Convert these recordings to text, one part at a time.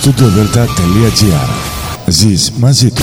studiodelta.gr Ζεις μαζί του.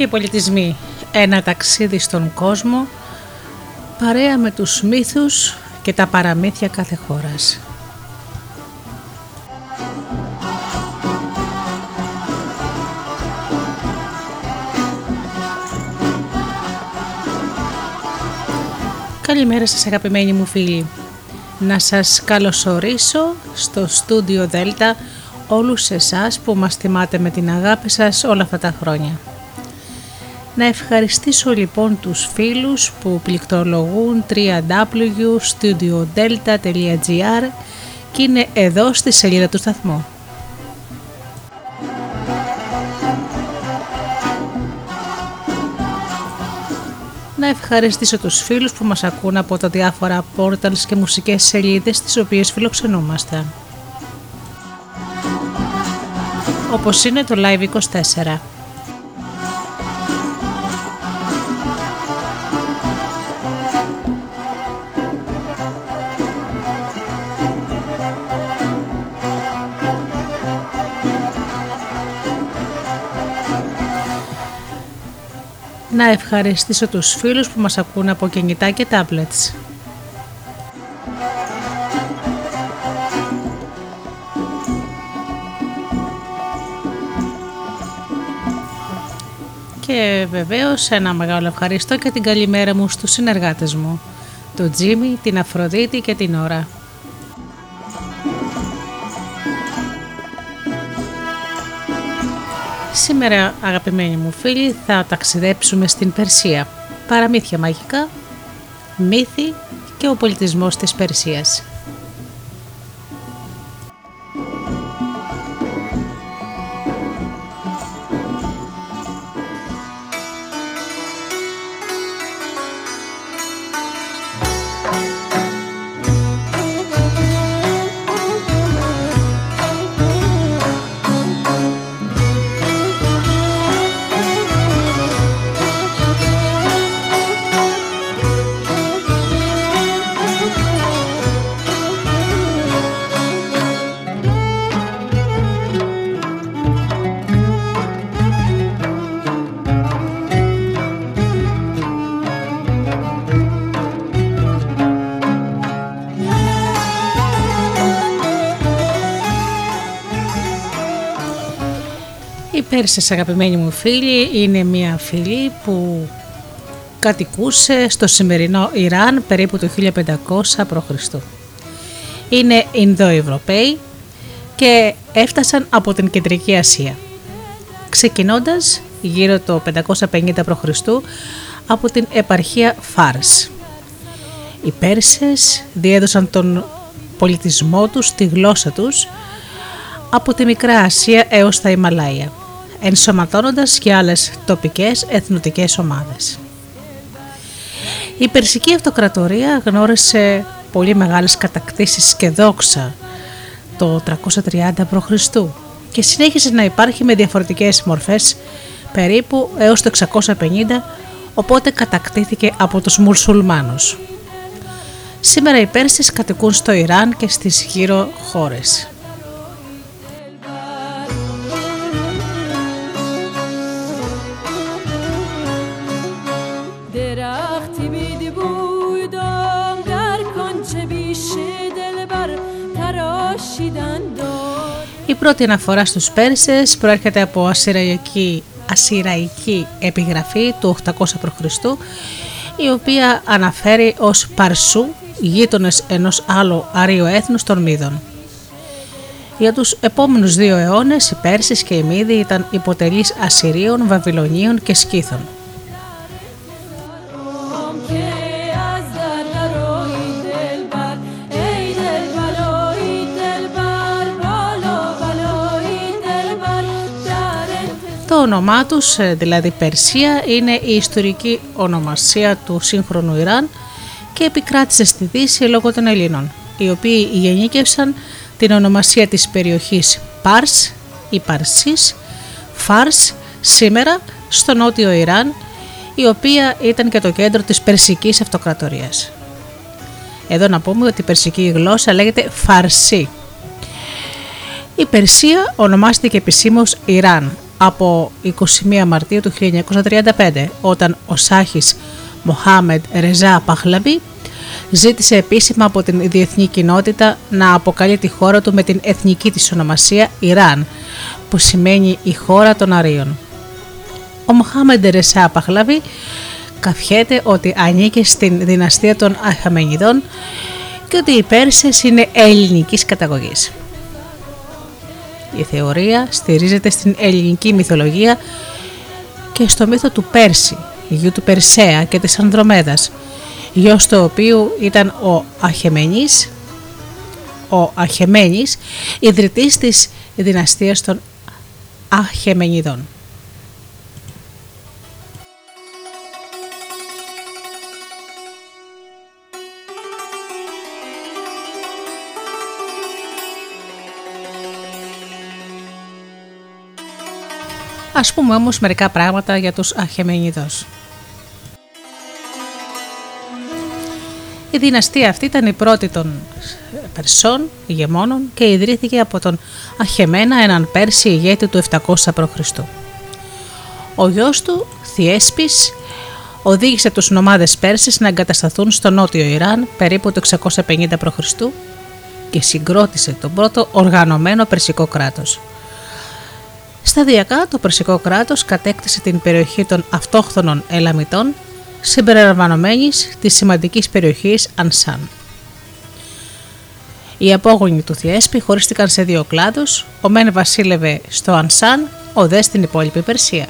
Και πολιτισμοί. Ένα ταξίδι στον κόσμο παρέα με τους μύθους και τα παραμύθια κάθε χώρας. Καλημέρα σας αγαπημένοι μου φίλοι. Να σας καλωσορίσω στο στούντιο Δέλτα όλους εσάς που μας θυμάτε με την αγάπη σας όλα αυτά τα χρόνια. Να ευχαριστήσω λοιπόν τους φίλους που πληκτρολογούν www.studiodelta.gr και είναι εδώ στη σελίδα του σταθμού. Να ευχαριστήσω τους φίλους που μας ακούν από τα διάφορα portals και μουσικές σελίδες τις οποίες φιλοξενούμαστε. Όπως είναι το Live 24. Να ευχαριστήσω τους φίλους που μας ακούν από κινητά και tablets. Και βεβαίως ένα μεγάλο ευχαριστώ και την καλημέρα μου στους συνεργάτες μου, τον Τζίμι, την Αφροδίτη και την Ωρα. Σήμερα αγαπημένοι μου φίλοι θα ταξιδέψουμε στην Περσία. Παραμύθια μαγικά, μύθοι και ο πολιτισμός της Περσίας. Πέρσες αγαπημένοι μου φίλοι είναι μια φίλη που κατοικούσε στο σημερινό Ιράν περίπου το 1500 π.Χ. Είναι Ινδοευρωπαίοι και έφτασαν από την Κεντρική Ασία. Ξεκινώντας γύρω το 550 π.Χ. από την επαρχία Φάρς. Οι Πέρσες διέδωσαν τον πολιτισμό τους, τη γλώσσα τους από τη Μικρά Ασία έως τα Ιμαλάια ενσωματώνοντας και άλλες τοπικές εθνοτικές ομάδες. Η Περσική Αυτοκρατορία γνώρισε πολύ μεγάλες κατακτήσεις και δόξα το 330 π.Χ. και συνέχισε να υπάρχει με διαφορετικές μορφές περίπου έως το 650 οπότε κατακτήθηκε από τους Μουσουλμάνους. Σήμερα οι Πέρσες κατοικούν στο Ιράν και στις γύρω χώρες. Πρώτη αναφορά στους Πέρσες προέρχεται από ασυραϊκή, ασυραϊκή επιγραφή του 800 π.Χ. η οποία αναφέρει ως Παρσού γείτονες ενός άλλου αρίου έθνους των Μίδων. Για τους επόμενους δύο αιώνες οι Πέρσες και οι Μύδοι ήταν υποτελείς Ασσυρίων, Βαβυλωνίων και Σκύθων. Όνομά τους, ε, δηλαδή Περσία, είναι η ιστορική ονομασία του σύγχρονου Ιράν και επικράτησε στη Δύση λόγω των Ελλήνων, οι οποίοι γεννήκευσαν την ονομασία της περιοχής Πάρς ή Παρσής, Φάρς, σήμερα στο νότιο Ιράν, η οποία ήταν και το κέντρο της Περσικής Αυτοκρατορίας. Εδώ να πούμε ότι η περσική γλώσσα λέγεται Φαρσί. Η Περσία ονομάστηκε επισήμως Ιράν από 21 Μαρτίου του 1935 όταν ο Σάχης Μοχάμεντ Ρεζά Παχλαβή ζήτησε επίσημα από την διεθνή κοινότητα να αποκαλεί τη χώρα του με την εθνική της ονομασία Ιράν που σημαίνει η χώρα των Αρίων. Ο Μοχάμεντ Ρεζά Παχλαβή καφιέται ότι ανήκει στην δυναστεία των Αχαμενιδών και ότι οι Πέρσες είναι ελληνικής καταγωγής. Η θεωρία στηρίζεται στην ελληνική μυθολογία και στο μύθο του Πέρση, γιου του Περσέα και της Ανδρομέδας, γιος του οποίου ήταν ο Αχεμένης, ο Αχεμένης, ιδρυτής της δυναστείας των Αχεμενιδών. Ας πούμε όμως μερικά πράγματα για τους Αχεμενιδός. Η δυναστεία αυτή ήταν η πρώτη των Περσών ηγεμόνων και ιδρύθηκε από τον Αχεμένα, έναν Πέρσι ηγέτη του 700 π.Χ. Ο γιος του, Θιέσπης, οδήγησε τους νομάδες Πέρσες να εγκατασταθούν στο νότιο Ιράν περίπου το 650 π.Χ. και συγκρότησε τον πρώτο οργανωμένο περσικό κράτος. Σταδιακά το Περσικό κράτος κατέκτησε την περιοχή των αυτόχθονων Ελαμιτών συμπεριλαμβανομένης της σημαντικής περιοχής Ανσάν. Οι απόγονοι του Θιέσπη χωρίστηκαν σε δύο κλάδους, ο Μεν βασίλευε στο Ανσάν, ο Δε στην υπόλοιπη Περσία.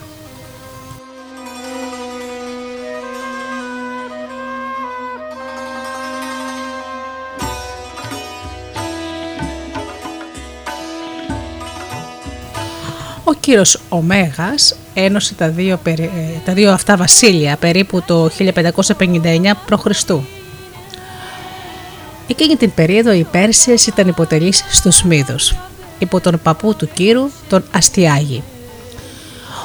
Ο κύριος Ωμέγας ένωσε τα δύο, ε, τα δύο αυτά βασίλεια περίπου το 1559 π.Χ. Εκείνη την περίοδο οι Πέρσες ήταν υποτελείς στους Μύδους, υπό τον παππού του Κύρου, τον Αστιάγη.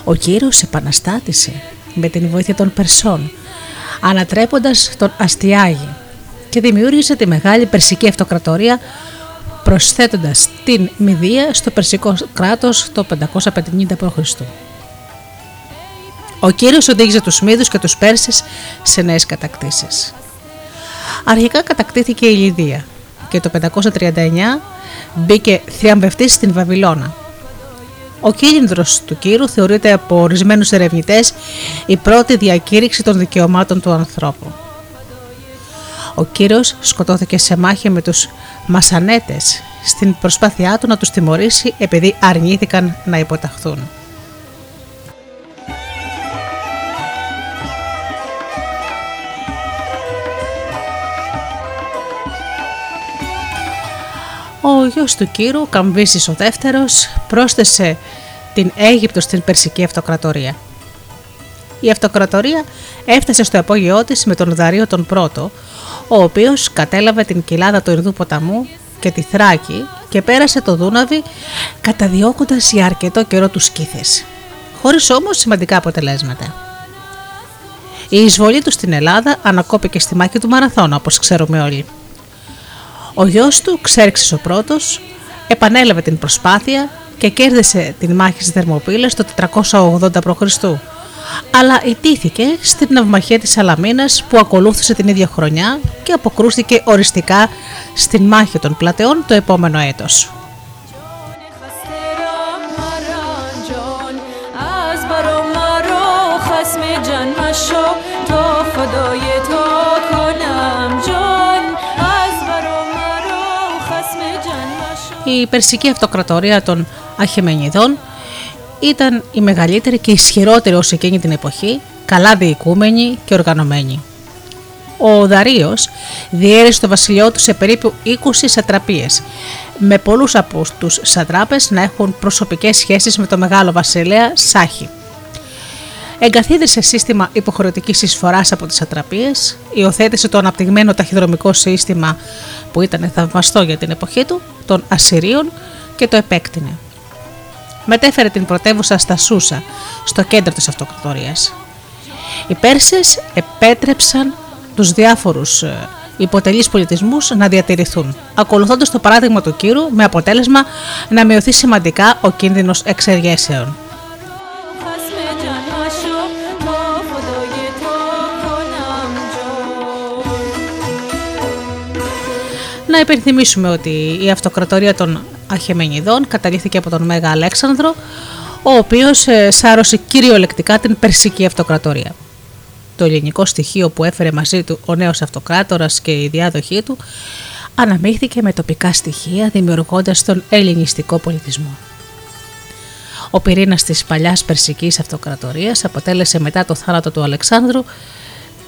Ο Κύρος επαναστάτησε με την βοήθεια των Περσών, ανατρέποντας τον Αστιάγη και δημιούργησε τη μεγάλη Περσική Αυτοκρατορία προσθέτοντας την Μηδία στο Περσικό κράτος το 550 π.Χ. Ο Κύριος οδήγησε τους Μύδους και τους Πέρσες σε νέες κατακτήσεις. Αρχικά κατακτήθηκε η Λιδία και το 539 μπήκε θριαμβευτής στην Βαβυλώνα. Ο κίνδυνος του Κύρου θεωρείται από ορισμένους ερευνητές η πρώτη διακήρυξη των δικαιωμάτων του ανθρώπου. Ο Κύρος σκοτώθηκε σε μάχη με τους Μασανέτες στην προσπάθειά του να τους τιμωρήσει επειδή αρνήθηκαν να υποταχθούν. Ο γιος του Κύρου, Καμβίσης ο δεύτερος, πρόσθεσε την Αίγυπτο στην Περσική Αυτοκρατορία. Η Αυτοκρατορία έφτασε στο απόγειό της με τον Δαρίο τον Πρώτο, ο οποίος κατέλαβε την κοιλάδα του Ινδού ποταμού και τη Θράκη και πέρασε το Δούναβι καταδιώκοντας για αρκετό καιρό τους Σκύθες, χωρίς όμως σημαντικά αποτελέσματα. Η εισβολή του στην Ελλάδα ανακόπηκε στη μάχη του Μαραθώνα, όπως ξέρουμε όλοι. Ο γιος του, Ξέρξης ο πρώτος, επανέλαβε την προσπάθεια και κέρδισε την μάχη στις Θερμοπύλες το 480 π.Χ. Αλλά ιτήθηκε στην ναυμαχία της Σαλαμίνας που ακολούθησε την ίδια χρονιά και αποκρούστηκε οριστικά στην μάχη των πλατεών το επόμενο έτος. Η Περσική Αυτοκρατορία των Αχεμενιδών ήταν η μεγαλύτερη και ισχυρότερη ως εκείνη την εποχή, καλά διοικούμενη και οργανωμένη. Ο Δαρίος διέρεσε το βασιλειό του σε περίπου 20 σατραπίες, με πολλούς από τους σατράπες να έχουν προσωπικές σχέσεις με το μεγάλο βασιλέα Σάχη εγκαθίδρυσε σύστημα υποχρεωτικής εισφοράς από τις ατραπίε, υιοθέτησε το αναπτυγμένο ταχυδρομικό σύστημα που ήταν θαυμαστό για την εποχή του, των Ασσυρίων και το επέκτηνε. Μετέφερε την πρωτεύουσα στα Σούσα, στο κέντρο της αυτοκρατορίας. Οι Πέρσες επέτρεψαν τους διάφορους ε, υποτελείς πολιτισμούς να διατηρηθούν, ακολουθώντας το παράδειγμα του Κύρου με αποτέλεσμα να μειωθεί σημαντικά ο κίνδυνος εξεργέσεων. Να υπενθυμίσουμε ότι η αυτοκρατορία των Αχεμενιδών καταλήθηκε από τον Μέγα Αλέξανδρο, ο οποίος ε, σάρωσε κυριολεκτικά την Περσική Αυτοκρατορία. Το ελληνικό στοιχείο που έφερε μαζί του ο νέος αυτοκράτορας και η διάδοχή του αναμίχθηκε με τοπικά στοιχεία δημιουργώντας τον ελληνιστικό πολιτισμό. Ο πυρήνας της παλιάς Περσικής Αυτοκρατορίας αποτέλεσε μετά το θάνατο του Αλεξάνδρου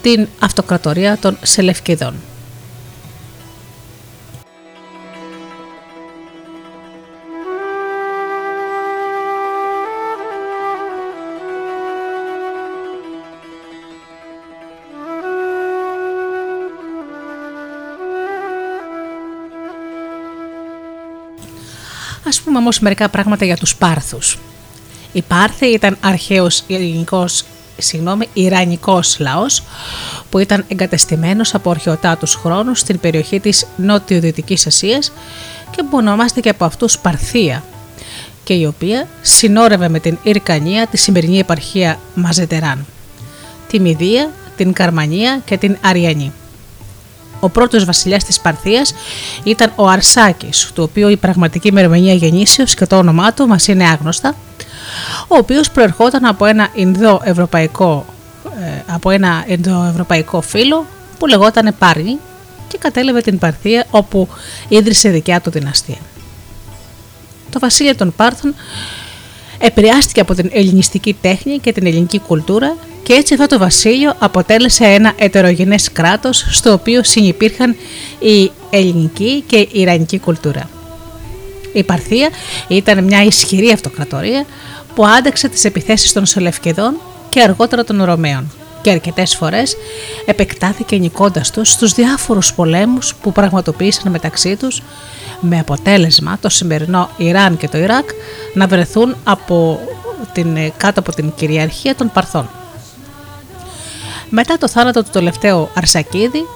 την Αυτοκρατορία των Σελευκηδών. Ας πούμε όμως μερικά πράγματα για τους Πάρθους. Οι Πάρθοι ήταν αρχαίος ελληνικός συγγνώμη, Ιρανικός λαός που ήταν εγκατεστημένος από αρχαιοτά τους χρόνους στην περιοχή της νότιο-δυτικής Ασίας και που ονομάστηκε από αυτούς Παρθία και η οποία συνόρευε με την Ιρκανία τη σημερινή επαρχία Μαζετεράν, τη Μηδία, την Καρμανία και την Αριανή. Ο πρώτος βασιλιάς της Παρθίας ήταν ο Αρσάκης, του οποίου η πραγματική ημερομηνία γεννήσεως και το όνομά του μας είναι άγνωστα, ο οποίος προερχόταν από ένα Ινδοευρωπαϊκό, ε, από ένα Ινδοευρωπαϊκό φύλλο που λεγόταν Πάρνη και κατέλαβε την Παρθία όπου ίδρυσε δικιά του δυναστεία. Το βασίλειο των Πάρθων επηρεάστηκε από την ελληνιστική τέχνη και την ελληνική κουλτούρα και έτσι αυτό το βασίλειο αποτέλεσε ένα ετερογενές κράτος στο οποίο συνυπήρχαν η ελληνική και η ιρανική κουλτούρα. Η Παρθία ήταν μια ισχυρή αυτοκρατορία που άντεξε τις επιθέσεις των Σελευκεδών και αργότερα των Ρωμαίων και αρκετές φορές επεκτάθηκε νικώντας τους στους διάφορους πολέμους που πραγματοποίησαν μεταξύ τους με αποτέλεσμα το σημερινό Ιράν και το Ιράκ να βρεθούν από την, κάτω από την κυριαρχία των Παρθών. Μετά το θάνατο του τελευταίου Αρσακίδη,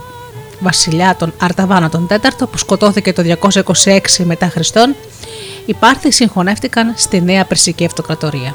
βασιλιά των Αρταβάνα τον τέταρτο που σκοτώθηκε το 226 μετά Χριστόν, οι Πάρθοι συγχωνεύτηκαν στη νέα Περσική Αυτοκρατορία.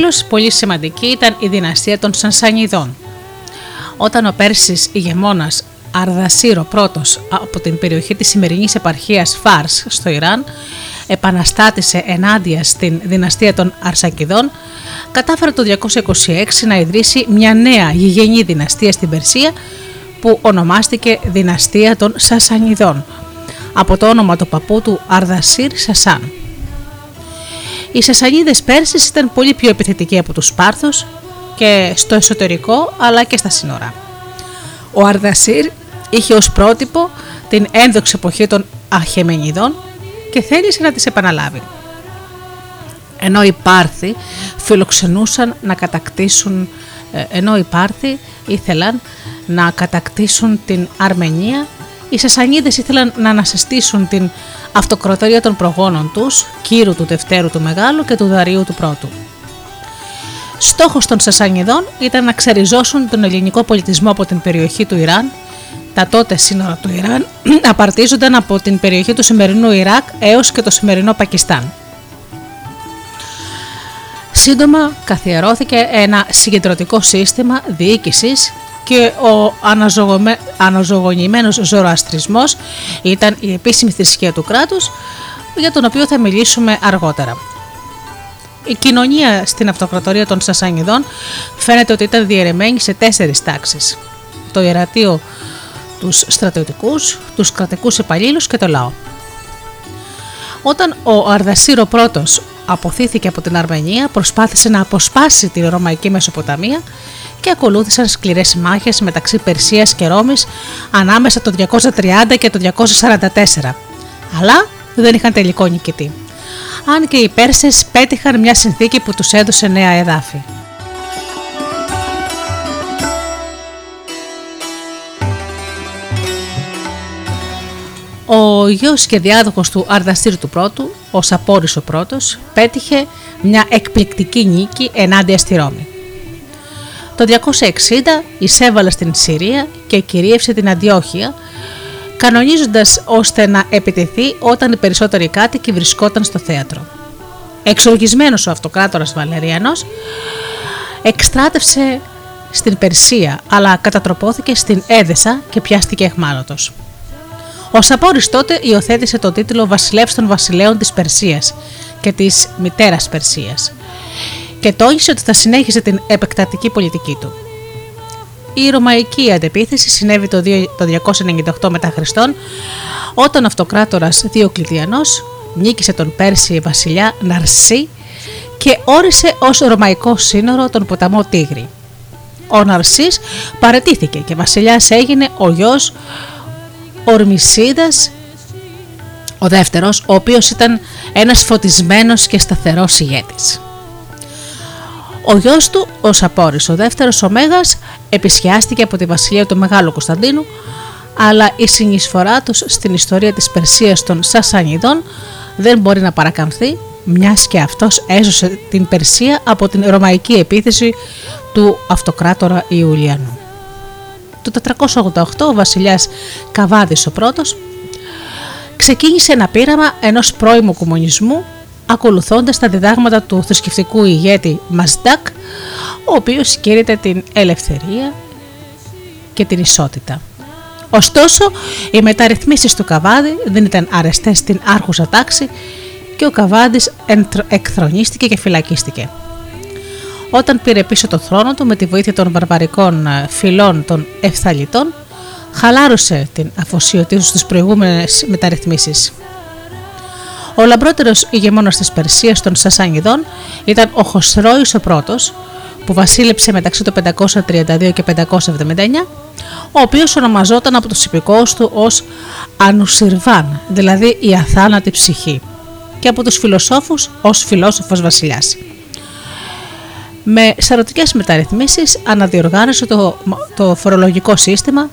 Τέλος, πολύ σημαντική ήταν η δυναστεία των Σανσανιδών. Όταν ο Πέρσης ηγεμόνας Αρδασίρο πρώτος από την περιοχή της σημερινής επαρχίας Φάρς στο Ιράν επαναστάτησε ενάντια στην δυναστεία των Αρσακιδών, κατάφερε το 226 να ιδρύσει μια νέα γηγενή δυναστεία στην Περσία που ονομάστηκε δυναστεία των Σασανιδών από το όνομα του παππού του Αρδασίρ Σασάν. Οι Σασανίδες Πέρσες ήταν πολύ πιο επιθετικοί από τους Σπάρθους και στο εσωτερικό αλλά και στα σύνορα. Ο Αρδασίρ είχε ως πρότυπο την ένδοξη εποχή των Αχεμενιδών και θέλησε να τις επαναλάβει. Ενώ οι Πάρθοι φιλοξενούσαν να κατακτήσουν ε, ενώ οι Πάρθοι ήθελαν να κατακτήσουν την Αρμενία, οι Σασανίδες ήθελαν να ανασυστήσουν την αυτοκρατορία των προγόνων τους, Κύρου του Δευτέρου του Μεγάλου και του Δαρίου του Πρώτου. Στόχος των Σασανιδών ήταν να ξεριζώσουν τον ελληνικό πολιτισμό από την περιοχή του Ιράν. Τα τότε σύνορα του Ιράν απαρτίζονταν από την περιοχή του σημερινού Ιράκ έως και το σημερινό Πακιστάν. Σύντομα καθιερώθηκε ένα συγκεντρωτικό σύστημα διοίκησης και ο αναζωογονημένος ζωροαστρισμός ήταν η επίσημη θρησκεία του κράτους για τον οποίο θα μιλήσουμε αργότερα. Η κοινωνία στην αυτοκρατορία των Σασανιδών φαίνεται ότι ήταν διαιρεμένη σε τέσσερις τάξεις. Το ιερατείο τους στρατιωτικούς, τους κρατικούς υπαλλήλους και το λαό. Όταν ο Αρδασίρο πρώτος αποθήθηκε από την Αρμενία, προσπάθησε να αποσπάσει τη Ρωμαϊκή Μεσοποταμία και ακολούθησαν σκληρές μάχες μεταξύ Περσίας και Ρώμης ανάμεσα το 230 και το 244. Αλλά δεν είχαν τελικό νικητή. Αν και οι Πέρσες πέτυχαν μια συνθήκη που τους έδωσε νέα εδάφη. Ο γιος και διάδοχος του Αρδαστήρου του πρώτου, ο Σαπόρης ο πρώτος, πέτυχε μια εκπληκτική νίκη ενάντια στη Ρώμη. Το 260 εισέβαλε στην Συρία και κυρίευσε την Αντιόχεια, κανονίζοντας ώστε να επιτεθεί όταν οι περισσότεροι κάτοικοι βρισκόταν στο θέατρο. Εξοργισμένος ο αυτοκράτορας Βαλεριανός εκστράτευσε στην Περσία αλλά κατατροπώθηκε στην Έδεσα και πιάστηκε εχμάλωτος. Ο Σαπόρης τότε υιοθέτησε το τίτλο Βασιλεύς των Βασιλέων της Περσίας και της Μητέρας Περσίας και τόνισε ότι θα συνέχισε την επεκτατική πολιτική του. Η ρωμαϊκή αντεπίθεση συνέβη το 298 μετά Χριστόν όταν ο αυτοκράτορας Διοκλητιανός νίκησε τον Πέρσι βασιλιά Ναρσί και όρισε ως ρωμαϊκό σύνορο τον ποταμό Τίγρη. Ο Ναρσής παρετήθηκε και βασιλιάς έγινε ο γιος Ορμισίδας ο δεύτερος, ο οποίος ήταν ένας φωτισμένος και σταθερός ηγέτης. Ο γιος του, ο Σαπόρης, ο δεύτερος ο Μέγας, επισιάστηκε από τη βασιλεία του Μεγάλου Κωνσταντίνου, αλλά η συνεισφορά τους στην ιστορία της Περσίας των Σασανιδών δεν μπορεί να παρακαμφθεί, μιας και αυτός έζωσε την Περσία από την ρωμαϊκή επίθεση του αυτοκράτορα Ιουλιανού. Το 488 ο βασιλιάς Καβάδης ο πρώτος ξεκίνησε ένα πείραμα ενός πρώιμου κομμουνισμού ακολουθώντας τα διδάγματα του θρησκευτικού ηγέτη Μασντάκ, ο οποίος κήρυτε την ελευθερία και την ισότητα. Ωστόσο, οι μεταρρυθμίσεις του Καβάδη δεν ήταν αρεστές στην άρχουσα τάξη και ο Καβάδης εκθρονίστηκε και φυλακίστηκε. Όταν πήρε πίσω το θρόνο του με τη βοήθεια των βαρβαρικών ε, φυλών των Ευθαλιτών, χαλάρωσε την αφοσίωτή του στις προηγούμενες μεταρρυθμίσεις. Ο λαμπρότερος ηγεμόνος της Περσίας των Σασάνιδων ήταν ο Χοσρόης ο πρώτος, που βασίλεψε μεταξύ του 532 και 579, ο οποίος ονομαζόταν από τους υπηκόους του ως Ανουσιρβάν, δηλαδή η αθάνατη ψυχή, και από τους φιλοσόφους ως φιλόσοφος βασιλιάς. Με σαρωτικές μεταρρυθμίσεις αναδιοργάνωσε το, το φορολογικό σύστημα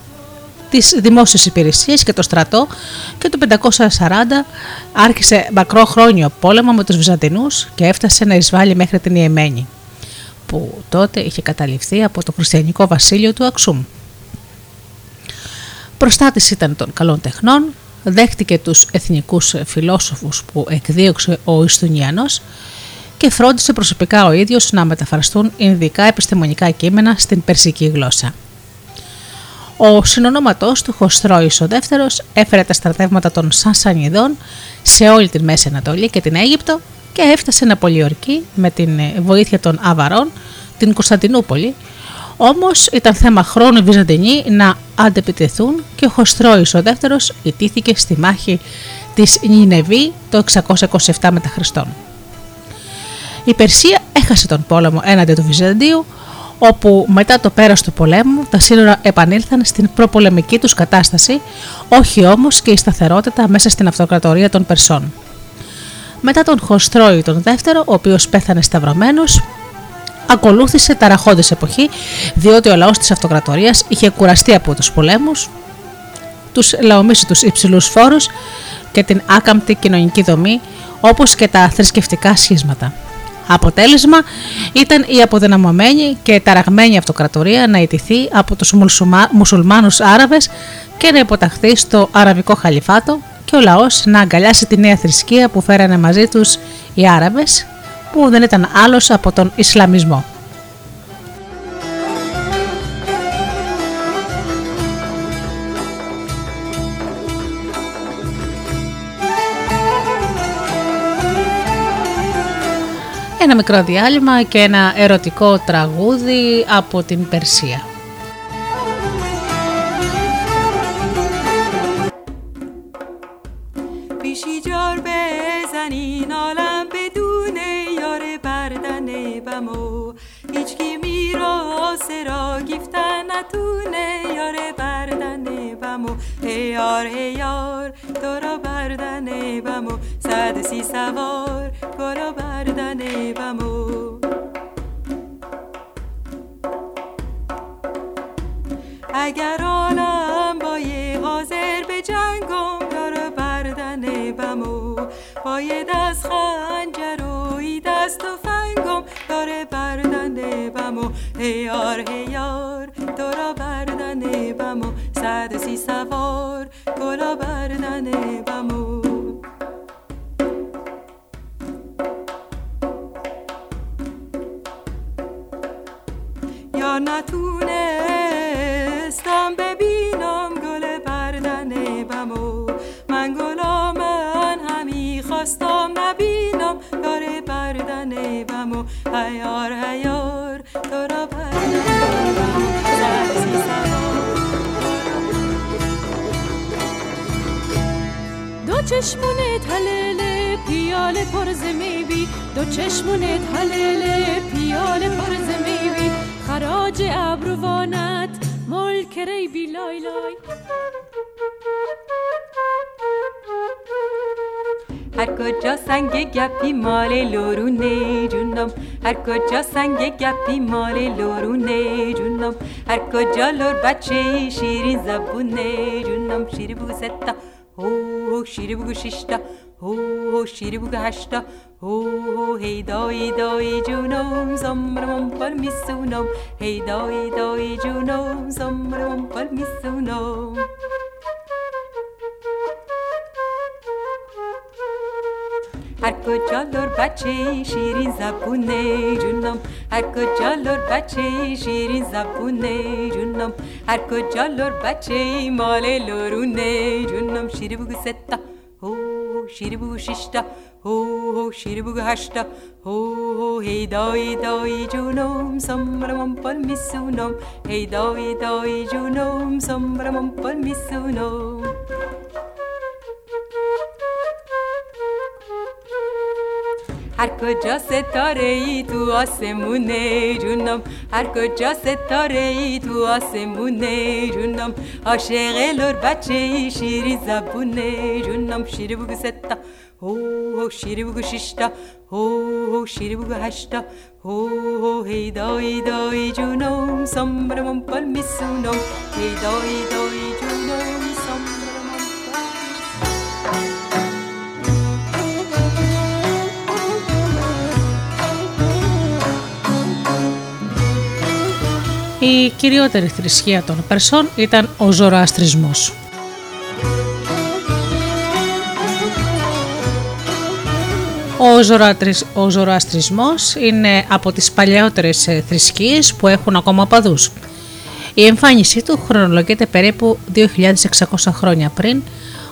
τις δημόσιες υπηρεσίες και το στρατό και το 540 άρχισε μακρόχρόνιο πόλεμο με τους Βυζαντινούς και έφτασε να εισβάλλει μέχρι την Ιεμένη που τότε είχε καταληφθεί από το χριστιανικό βασίλειο του Αξούμ. Προστάτης ήταν των καλών τεχνών, δέχτηκε τους εθνικούς φιλόσοφους που εκδίωξε ο Ιστουνιανός και φρόντισε προσωπικά ο ίδιος να μεταφραστούν ινδικά επιστημονικά κείμενα στην περσική γλώσσα. Ο συνονόματός του Χωστρόης ο δεύτερος έφερε τα στρατεύματα των Σανσανιδών σε όλη την Μέση Ανατολή και την Αίγυπτο και έφτασε να πολιορκεί με την βοήθεια των Αβαρών την Κωνσταντινούπολη όμως ήταν θέμα χρόνου οι Βυζαντινοί να αντεπιτεθούν και ο Χωστρόης ο δεύτερος ιτήθηκε στη μάχη της Νινεβή το 627 μετά Χριστόν. Η Περσία έχασε τον πόλεμο έναντι του Βυζαντίου όπου μετά το πέρας του πολέμου τα σύνορα επανήλθαν στην προπολεμική τους κατάσταση, όχι όμως και η σταθερότητα μέσα στην αυτοκρατορία των Περσών. Μετά τον Χωστρόη τον δεύτερο, ο οποίος πέθανε σταυρωμένος, ακολούθησε ταραχώδης εποχή, διότι ο λαός της αυτοκρατορίας είχε κουραστεί από τους πολέμους, τους λαομίσιτους υψηλούς φόρους και την άκαμπτη κοινωνική δομή, όπως και τα θρησκευτικά σχίσματα. Αποτέλεσμα ήταν η αποδυναμωμένη και ταραγμένη αυτοκρατορία να ιτηθεί από τους μουσουλμάνους Άραβες και να υποταχθεί στο Αραβικό Χαλιφάτο και ο λαός να αγκαλιάσει τη νέα θρησκεία που φέρανε μαζί τους οι Άραβες που δεν ήταν άλλος από τον Ισλαμισμό. Ένα μικρό διάλειμμα και ένα ερωτικό τραγούδι από την Περσία. را گیفتن نتونه یار بردن بمو. ای یار ای یار تو را بردن بمو. صد سی سوار گرا بردن بمو. اگر عالم با یه حاضر به جنگم یار بردن بمو. باید از خنجر و دست و فنگم داره بردن بمو. هیار هیار تو را بردن بمو صد سی سوار گلا بردن بمو یا نتونستم ببینم گل بردن بمو من گلا من همی خواستم نبینم داره بردن بمو هیار هیار. چشمونت حلله پیاله پرز میبی دو چشمونت حلله پیاله پرز میبی خراج ابروانت ملک ری بی لای. لای هر کجا سنگ گپی مال لورونه جونم. هر کجا سنگ گپی مال لورونه جونم. هر کجا لور بچه شیرین زبونه جونم. شیر بو ستا هو شیر بو ششتا. هو شیر بو هشتا. هو هی دای دای جونم. زمرم پل میسونم. هی دای دای جونم. زمرم پل میسونم. هر کجا لور بچه شیرین زبونه جونم هر کجا لور بچه شیرین زبونه جونم هر کجا لور بچه مال لورونه جونم شیر بگو ستا هو شیر بگو ششتا هو هو شیر بگو هشتا هو هو هی دای دای جونم سمرم پل میسونم هی دای دای جونم سمرم پل میسونم هر کجا ستاره ای تو آسمونه جونم. هر کجا ستاره ای تو آسمونه جونم. عاشق لور بچه ای شیری زبونه جونم. شیری بگو ستا. هو هو شیری بگو ششتا. هو هو شیری بگو هشتا. هو هو هی دای دای جونم. سمبرم پل میسونم. هی دای دای جونم. Η κυριότερη θρησκεία των Περσών ήταν ο Ζωροαστρισμός. Ο, ζωροατρι... ο Ζωροαστρισμός είναι από τις παλαιότερες ε, θρησκείες που έχουν ακόμα παδούς. Η εμφάνισή του χρονολογείται περίπου 2.600 χρόνια πριν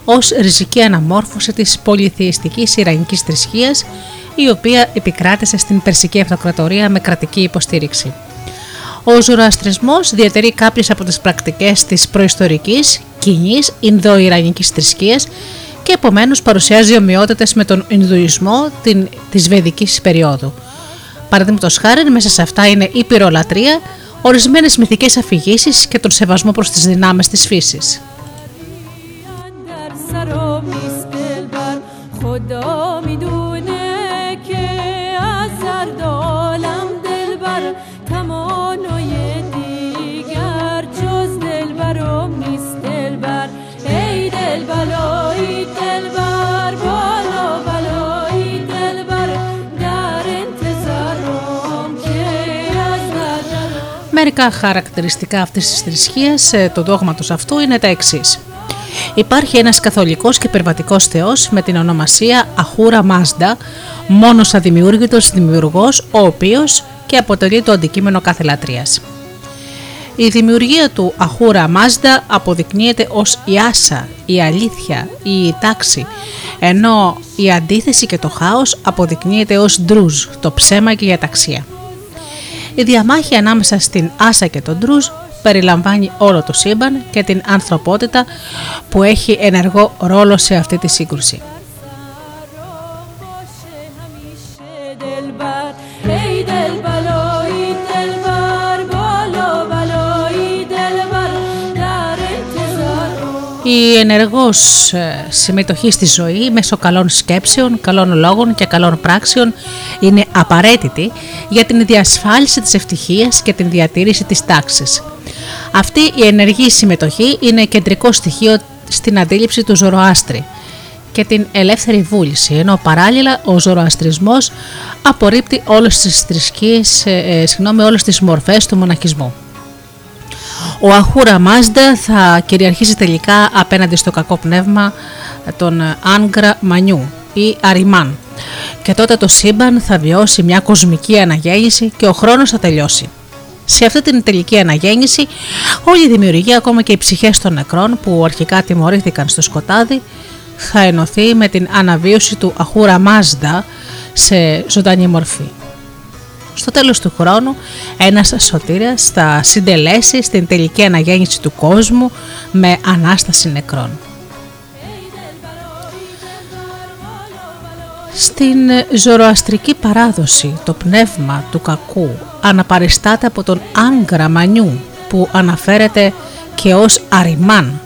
ως ριζική αναμόρφωση της πολυθεϊστικής Ιρανικής θρησκείας η οποία επικράτησε στην Περσική Αυτοκρατορία με κρατική υποστήριξη. Ο Ζουροαστρισμός διατηρεί κάποιες από τις πρακτικές της προϊστορικής, κοινής, Ινδο-Ιρανικής θρησκείας και επομένως παρουσιάζει ομοιότητες με τον Ινδουισμό την, της Βεδικής περίοδου. Παραδείγματος χάρη, μέσα σε αυτά είναι η πυρολατρεία, ορισμένες μυθικές αφηγήσεις και τον σεβασμό προς τις δυνάμεις της φύσης. Μερικά χαρακτηριστικά αυτής της θρησκείας, ε, το δόγματος αυτού είναι τα εξής. Υπάρχει ένας καθολικός και περβατικός θεός με την ονομασία Αχούρα Μάσντα, μόνος αδημιούργητος δημιουργός, ο οποίος και αποτελεί το αντικείμενο κάθε λατρείας. Η δημιουργία του Αχούρα Μάσντα αποδεικνύεται ως η άσα, η αλήθεια, η τάξη, ενώ η αντίθεση και το χάος αποδεικνύεται ως ντρούζ, το ψέμα και η αταξία. Η διαμάχη ανάμεσα στην Άσα και τον Τρούζ περιλαμβάνει όλο το σύμπαν και την ανθρωπότητα που έχει ενεργό ρόλο σε αυτή τη σύγκρουση. Η ενεργός ε, συμμετοχή στη ζωή μέσω καλών σκέψεων, καλών λόγων και καλών πράξεων είναι απαραίτητη για την διασφάλιση της ευτυχίας και την διατήρηση της τάξης. Αυτή η ενεργή συμμετοχή είναι κεντρικό στοιχείο στην αντίληψη του Ζωροάστρη και την ελεύθερη βούληση, ενώ παράλληλα ο Ζωροαστρισμός απορρίπτει όλες τις θρησκείες, ε, ε, συγγνώμη, όλες τις μορφές του μοναχισμού. Ο Αχούρα Μάζντα θα κυριαρχήσει τελικά απέναντι στο κακό πνεύμα των Άγκρα Μανιού ή Αριμάν και τότε το σύμπαν θα βιώσει μια κοσμική αναγέννηση και ο χρόνος θα τελειώσει. Σε αυτή την τελική αναγέννηση, όλη η δημιουργία, ακόμα και οι ψυχές των νεκρών που αρχικά τιμωρήθηκαν στο σκοτάδι, θα ενωθεί με την αναβίωση του Αχούρα Μάζδα σε ζωντανή μορφή. Στο τέλος του χρόνου ένας σωτήρας θα συντελέσει στην τελική αναγέννηση του κόσμου με Ανάσταση νεκρών. Στην ζωροαστρική παράδοση το πνεύμα του κακού αναπαριστάται από τον Άγκρα Μανιού που αναφέρεται και ως αριμάν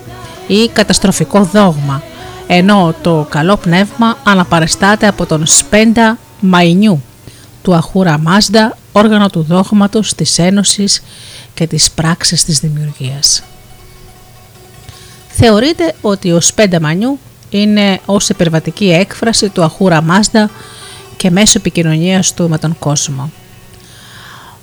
ή καταστροφικό δόγμα ενώ το καλό πνεύμα αναπαριστάται από τον Σπέντα Μαϊνιού του Αχούρα Μάζντα, όργανο του δόγματος, της ένωσης και της πράξης της δημιουργίας. Θεωρείται ότι ο Σπέντα Μανιού είναι ως υπερβατική έκφραση του Αχούρα Μάζντα και μέσω επικοινωνίας του με τον κόσμο.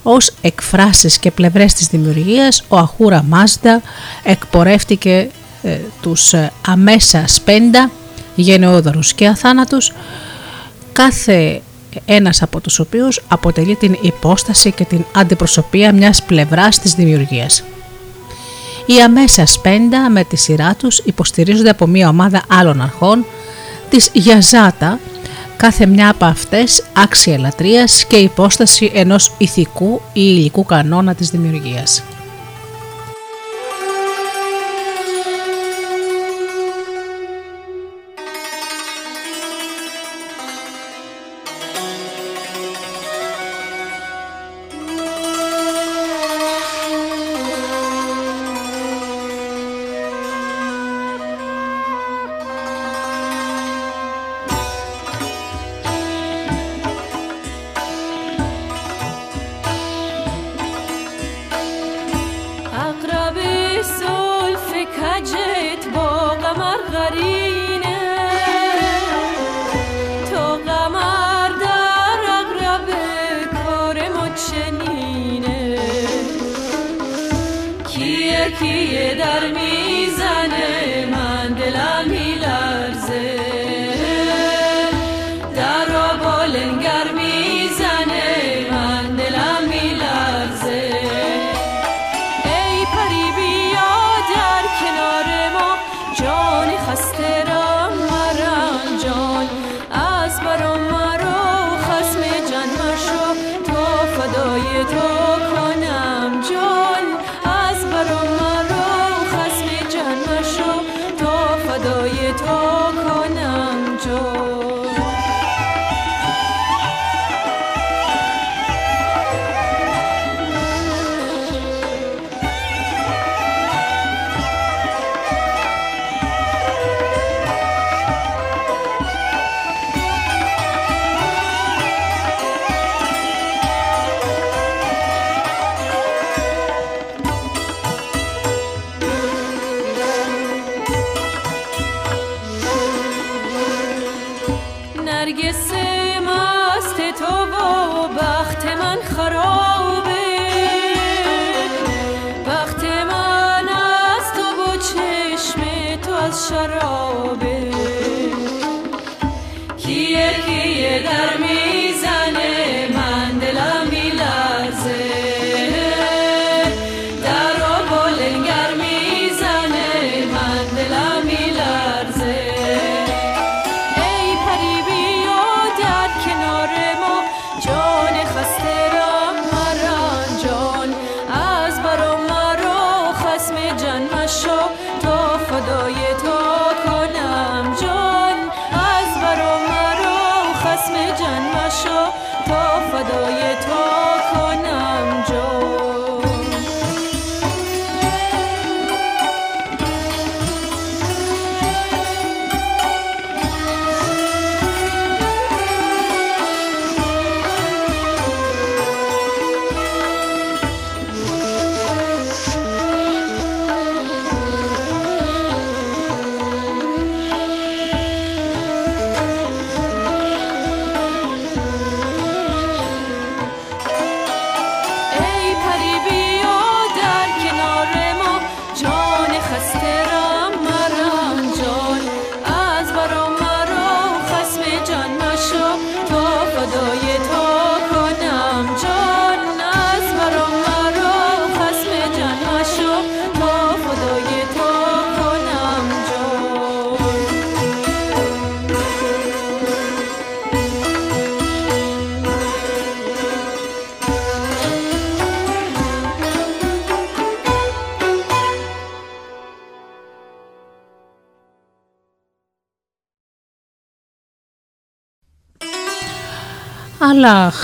Ως εκφράσεις και πλευρές της δημιουργίας, ο Αχούρα Μάζντα εκπορεύτηκε ε, τους ε, αμέσα σπέντα, γενναιόδωρους και αθάνατους, κάθε ένας από τους οποίους αποτελεί την υπόσταση και την αντιπροσωπεία μιας πλευράς της δημιουργίας. Οι αμέσας σπέντα με τη σειρά τους υποστηρίζονται από μια ομάδα άλλων αρχών, της Γιαζάτα, κάθε μια από αυτές άξια λατρείας και υπόσταση ενός ηθικού ή υλικού κανόνα της δημιουργίας.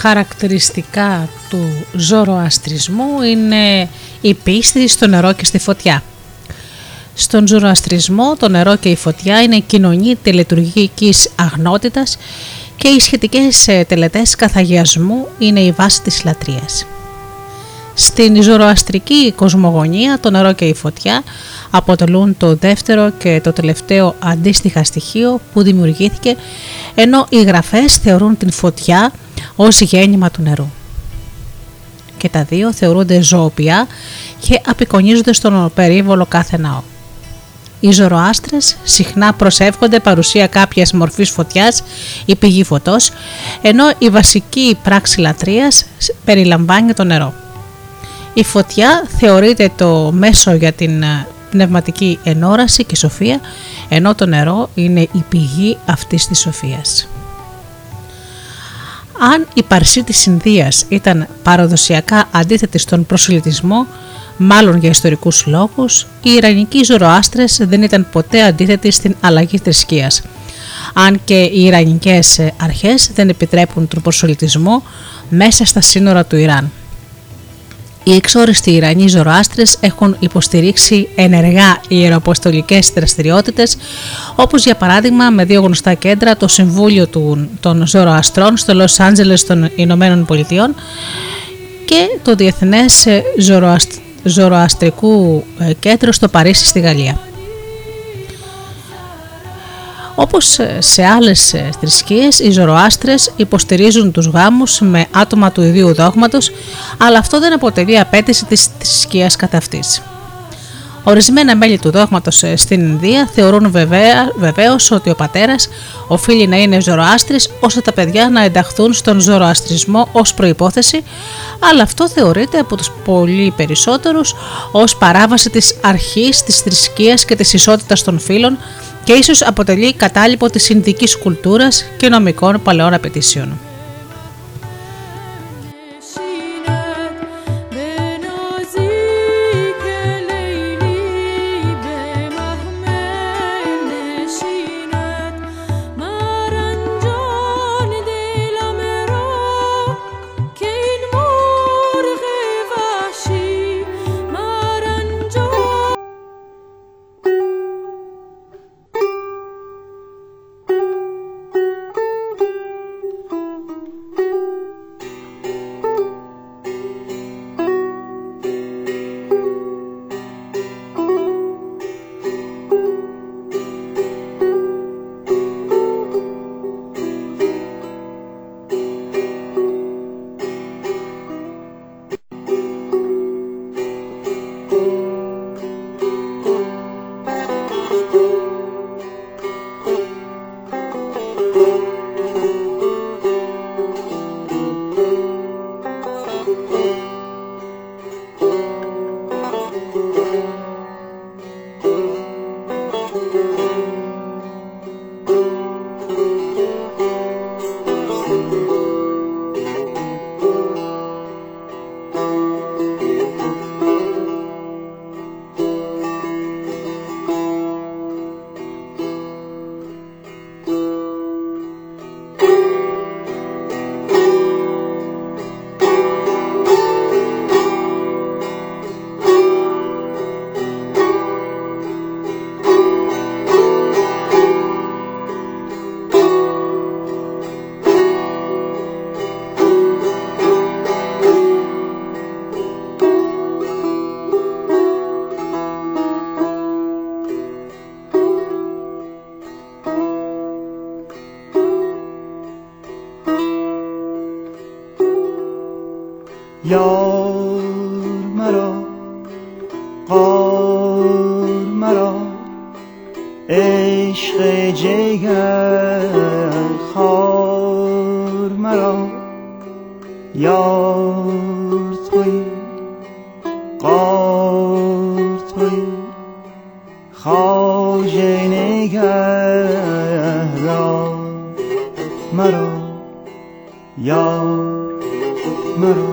Χαρακτηριστικά του ζωροαστρισμού είναι η πίστη στο νερό και στη φωτιά. Στον ζωροαστρισμό το νερό και η φωτιά είναι κοινωνή τελετουργικής αγνότητας και οι σχετικές ε, τελετές καθαγιασμού είναι η βάση της λατρείας. Στην ζωροαστρική κοσμογονία το νερό και η φωτιά αποτελούν το δεύτερο και το τελευταίο αντίστοιχα στοιχείο που δημιουργήθηκε ενώ οι γραφές θεωρούν την φωτιά ως γέννημα του νερού. Και τα δύο θεωρούνται ζωοποιά και απεικονίζονται στον περίβολο κάθε ναό. Οι ζωροάστρες συχνά προσεύχονται παρουσία κάποιας μορφής φωτιάς ή πηγή φωτός, ενώ η βασική πράξη λατρείας περιλαμβάνει το νερό. Η φωτιά θεωρείται το μέσο για την ε, πνευματική ενόραση και σοφία, ενώ το νερό είναι η πηγή αυτής της σοφίας. Αν η παρσή της Ινδίας ήταν παραδοσιακά αντίθετη στον προσελητισμό, μάλλον για ιστορικούς λόγους, οι Ιρανικοί Ζωροάστρες δεν ήταν ποτέ αντίθετοι στην αλλαγή θρησκείας. Αν και οι Ιρανικές αρχές δεν επιτρέπουν τον προσελητισμό μέσα στα σύνορα του Ιράν. Οι εξόριστοι Ιρανοί Ζωροάστρες έχουν υποστηρίξει ενεργά ιεροαποστολικές δραστηριότητες όπως για παράδειγμα με δύο γνωστά κέντρα το Συμβούλιο των Ζωροαστρών στο Λος Άντζελες των Ηνωμένων Πολιτειών και το Διεθνές Ζωροαστρικού ε, Κέντρο στο Παρίσι στη Γαλλία. Όπως ε, σε άλλες ε, θρησκείες, οι Ζωροάστρες υποστηρίζουν τους γάμους με άτομα του ιδίου δόγματος, αλλά αυτό δεν αποτελεί απέτηση της θρησκείας κατά αυτής. Ορισμένα μέλη του δόγματος ε, στην Ινδία θεωρούν βεβαίως ότι ο πατέρας οφείλει να είναι Ζωροάστρης ώστε τα παιδιά να ενταχθούν στον Ζωροαστρισμό ως προϋπόθεση, αλλά αυτό θεωρείται από τους πολύ περισσότερους ως παράβαση της αρχής της θρησκείας και της ισότητας των φύλων και ίσως αποτελεί κατάλοιπο της συνδικής κουλτούρας και νομικών παλαιών απαιτήσεων. نگهدار مرا یار مرا.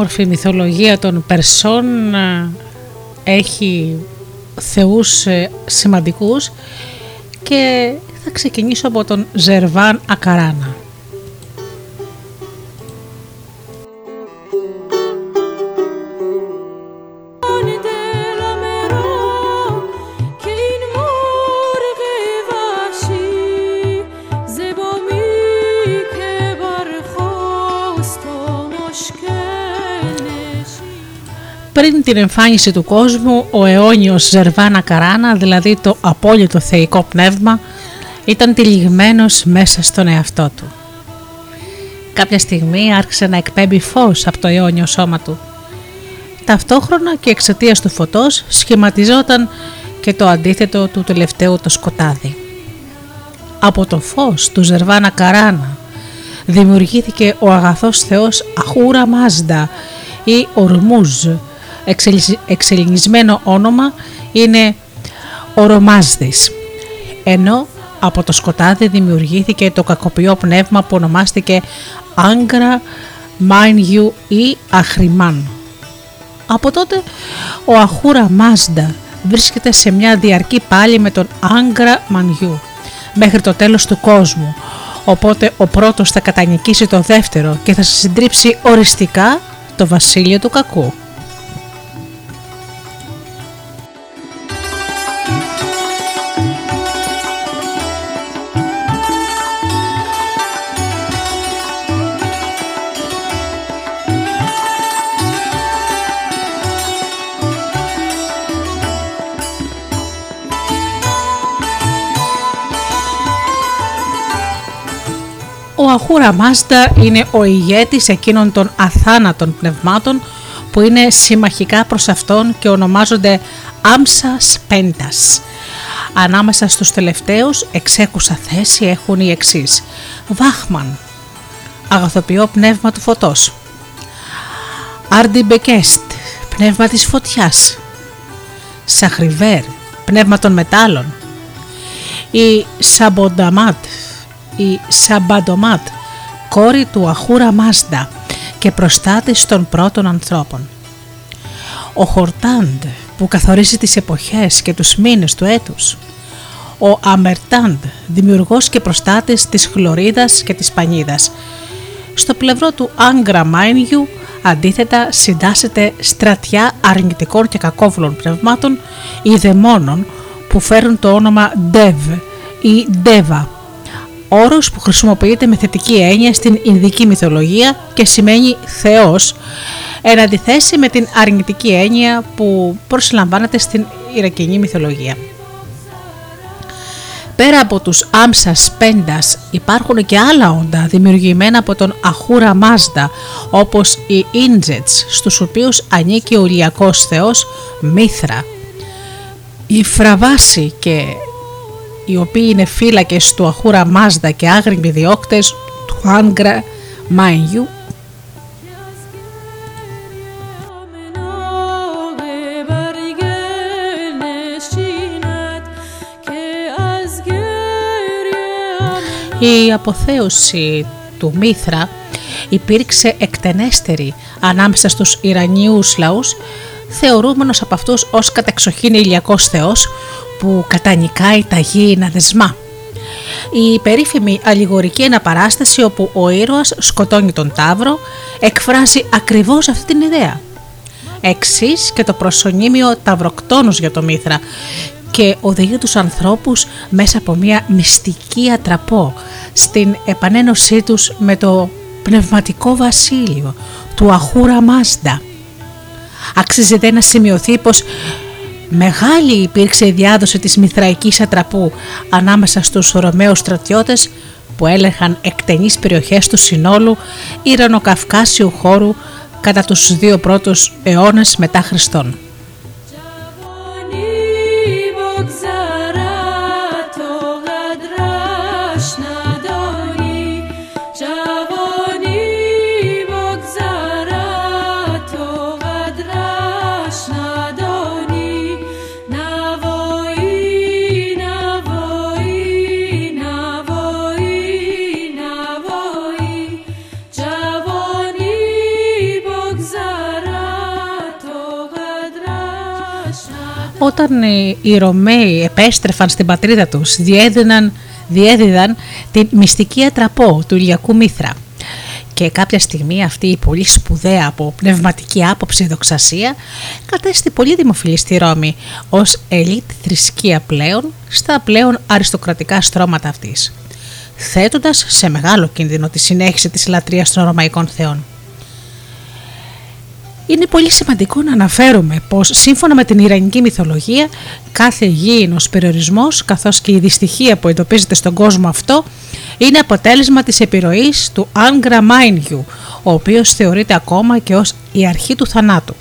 Όμορφη μυθολογία των Περσών ε, έχει θεούς ε, σημαντικούς και θα ξεκινήσω από τον Ζερβάν Ακαράνα. Πριν την εμφάνιση του κόσμου, ο αιώνιος Ζερβάνα Καράνα, δηλαδή το απόλυτο θεϊκό πνεύμα, ήταν τυλιγμένος μέσα στον εαυτό του. Κάποια στιγμή άρχισε να εκπέμπει φως από το αιώνιο σώμα του. Ταυτόχρονα και εξαιτίας του φωτός σχηματιζόταν και το αντίθετο του τελευταίου το σκοτάδι. Από το φως του Ζερβάνα Καράνα δημιουργήθηκε ο αγαθός θεός Αχούρα Μάζντα ή Ορμούζ, εξελινισμένο όνομα είναι Ορομάζδης, ενώ από το σκοτάδι δημιουργήθηκε το κακοποιό πνεύμα που ονομάστηκε Άγκρα Μάινιου ή Αχρημάν. Από τότε ο Αχούρα Μάζντα βρίσκεται σε μια διαρκή πάλι με τον Άγκρα Μανιού μέχρι το τέλος του κόσμου οπότε ο πρώτος θα κατανικήσει το δεύτερο και θα συντρίψει οριστικά το βασίλειο του κακού. Ο Αχούρα Μάστα είναι ο ηγέτης εκείνων των αθάνατων πνευμάτων που είναι συμμαχικά προς αυτόν και ονομάζονται Άμσας Πέντας. Ανάμεσα στους τελευταίους εξέκουσα θέση έχουν οι εξής. Βάχμαν, αγαθοποιό πνεύμα του φωτός. Άρντι Μπεκέστ, πνεύμα της φωτιάς. Σαχριβέρ, πνεύμα των μετάλλων. Η Σαμπονταμάτ, η Σαμπαντομάτ, κόρη του Αχούρα Μάσντα και προστάτης των πρώτων ανθρώπων. Ο Χορτάντ που καθορίζει τις εποχές και τους μήνες του έτους. Ο Αμερτάντ, δημιουργός και προστάτης της χλωρίδας και της πανίδας. Στο πλευρό του Άγκρα Μάινιου αντίθετα συντάσσεται στρατιά αρνητικών και κακόβουλων πνευμάτων ή δαιμόνων που φέρουν το όνομα Ντεβ ή Ντέβα όρος που χρησιμοποιείται με θετική έννοια στην Ινδική μυθολογία και σημαίνει Θεός, εν αντιθέσει με την αρνητική έννοια που προσλαμβάνεται στην Ιρακινή μυθολογία. Πέρα από τους Άμσας Πέντας υπάρχουν και άλλα όντα δημιουργημένα από τον Αχούρα Μάζδα όπως οι Ίντζετς στους οποίους ανήκει ο ηλιακός θεός Μήθρα. Η Φραβάση και οι οποίοι είναι φύλακες του Αχούρα Μάζδα και άγριμοι διώκτες του Άγκρα Μάινιου. Η αποθέωση του Μήθρα υπήρξε εκτενέστερη ανάμεσα στους Ιρανίους λαούς θεωρούμενος από αυτούς ως κατεξοχήν ηλιακός θεός που κατανικάει τα γήινα δεσμά. Η περίφημη αλληγορική αναπαράσταση όπου ο ήρωας σκοτώνει τον Ταύρο εκφράζει ακριβώς αυτή την ιδέα. Εξής και το προσωνύμιο Ταυροκτόνος για το Μήθρα και οδηγεί τους ανθρώπους μέσα από μια μυστική ατραπό στην επανένωσή τους με το πνευματικό βασίλειο του Αχούρα Μάσντα. Αξίζεται να σημειωθεί πως Μεγάλη υπήρξε η διάδοση της Μηθραϊκής Ατραπού ανάμεσα στους Ρωμαίους στρατιώτες που έλεγχαν εκτενείς περιοχές του συνόλου Ιρανοκαυκάσιου χώρου κατά τους δύο πρώτους αιώνες μετά Χριστόν. Όταν οι Ρωμαίοι επέστρεφαν στην πατρίδα τους διέδιναν, διέδιδαν την μυστική ατραπό του Ηλιακού Μήθρα και κάποια στιγμή αυτή η πολύ σπουδαία από πνευματική άποψη δοξασία κατέστη πολύ δημοφιλή στη Ρώμη ως ελίτ θρησκεία πλέον στα πλέον αριστοκρατικά στρώματα αυτής θέτοντας σε μεγάλο κίνδυνο τη συνέχιση της λατρείας των Ρωμαϊκών θεών. Είναι πολύ σημαντικό να αναφέρουμε πως σύμφωνα με την Ιρανική μυθολογία κάθε γήινος περιορισμός καθώς και η δυστυχία που εντοπίζεται στον κόσμο αυτό είναι αποτέλεσμα της επιρροής του Angra Mainyu ο οποίος θεωρείται ακόμα και ως η αρχή του θανάτου.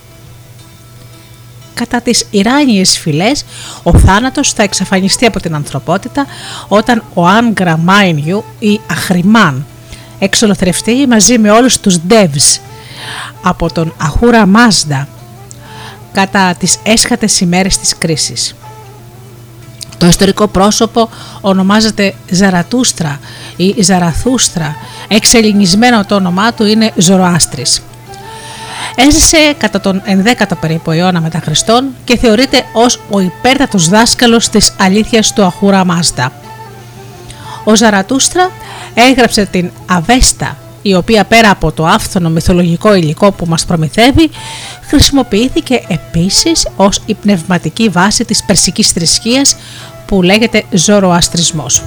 Κατά τις Ιράνιες φυλές, ο θάνατος θα εξαφανιστεί από την ανθρωπότητα όταν ο Angra Mainyu ή Αχρημάν εξολοθρευτεί μαζί με όλους τους Devs από τον Αχούρα Μάζδα κατά τις έσχατες ημέρες της κρίσης. Το ιστορικό πρόσωπο ονομάζεται Ζαρατούστρα ή Ζαραθούστρα, εξελινισμένο το όνομά του είναι Ζωροάστρης. Έζησε κατά τον 11ο περίπου αιώνα μετά Χριστόν και θεωρείται ως ο υπέρτατος δάσκαλος της αλήθειας του Αχούρα Μάζδα. Ο Ζαρατούστρα έγραψε την Αβέστα η οποία πέρα από το άφθονο μυθολογικό υλικό που μας προμηθεύει, χρησιμοποιήθηκε επίσης ως η πνευματική βάση της περσικής θρησκείας που λέγεται Ζωροαστρισμός.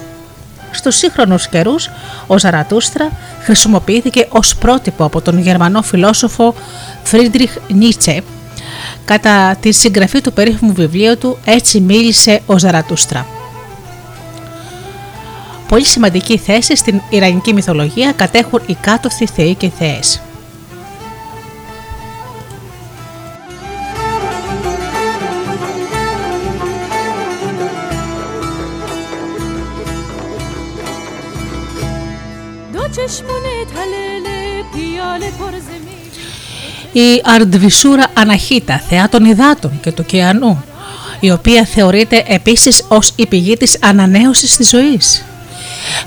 Στους σύγχρονους καιρούς, ο Ζαρατούστρα χρησιμοποιήθηκε ως πρότυπο από τον γερμανό φιλόσοφο Φρίντριχ Νίτσε. Κατά τη συγγραφή του περίφημου βιβλίου του «Έτσι μίλησε ο Ζαρατούστρα» πολύ σημαντική θέση στην Ιρανική μυθολογία κατέχουν οι κάτωθοι θεοί και θεές. Η Αρντβισούρα Αναχίτα, θεά των υδάτων και του ωκεανού, η οποία θεωρείται επίσης ως η πηγή της ανανέωσης της ζωής.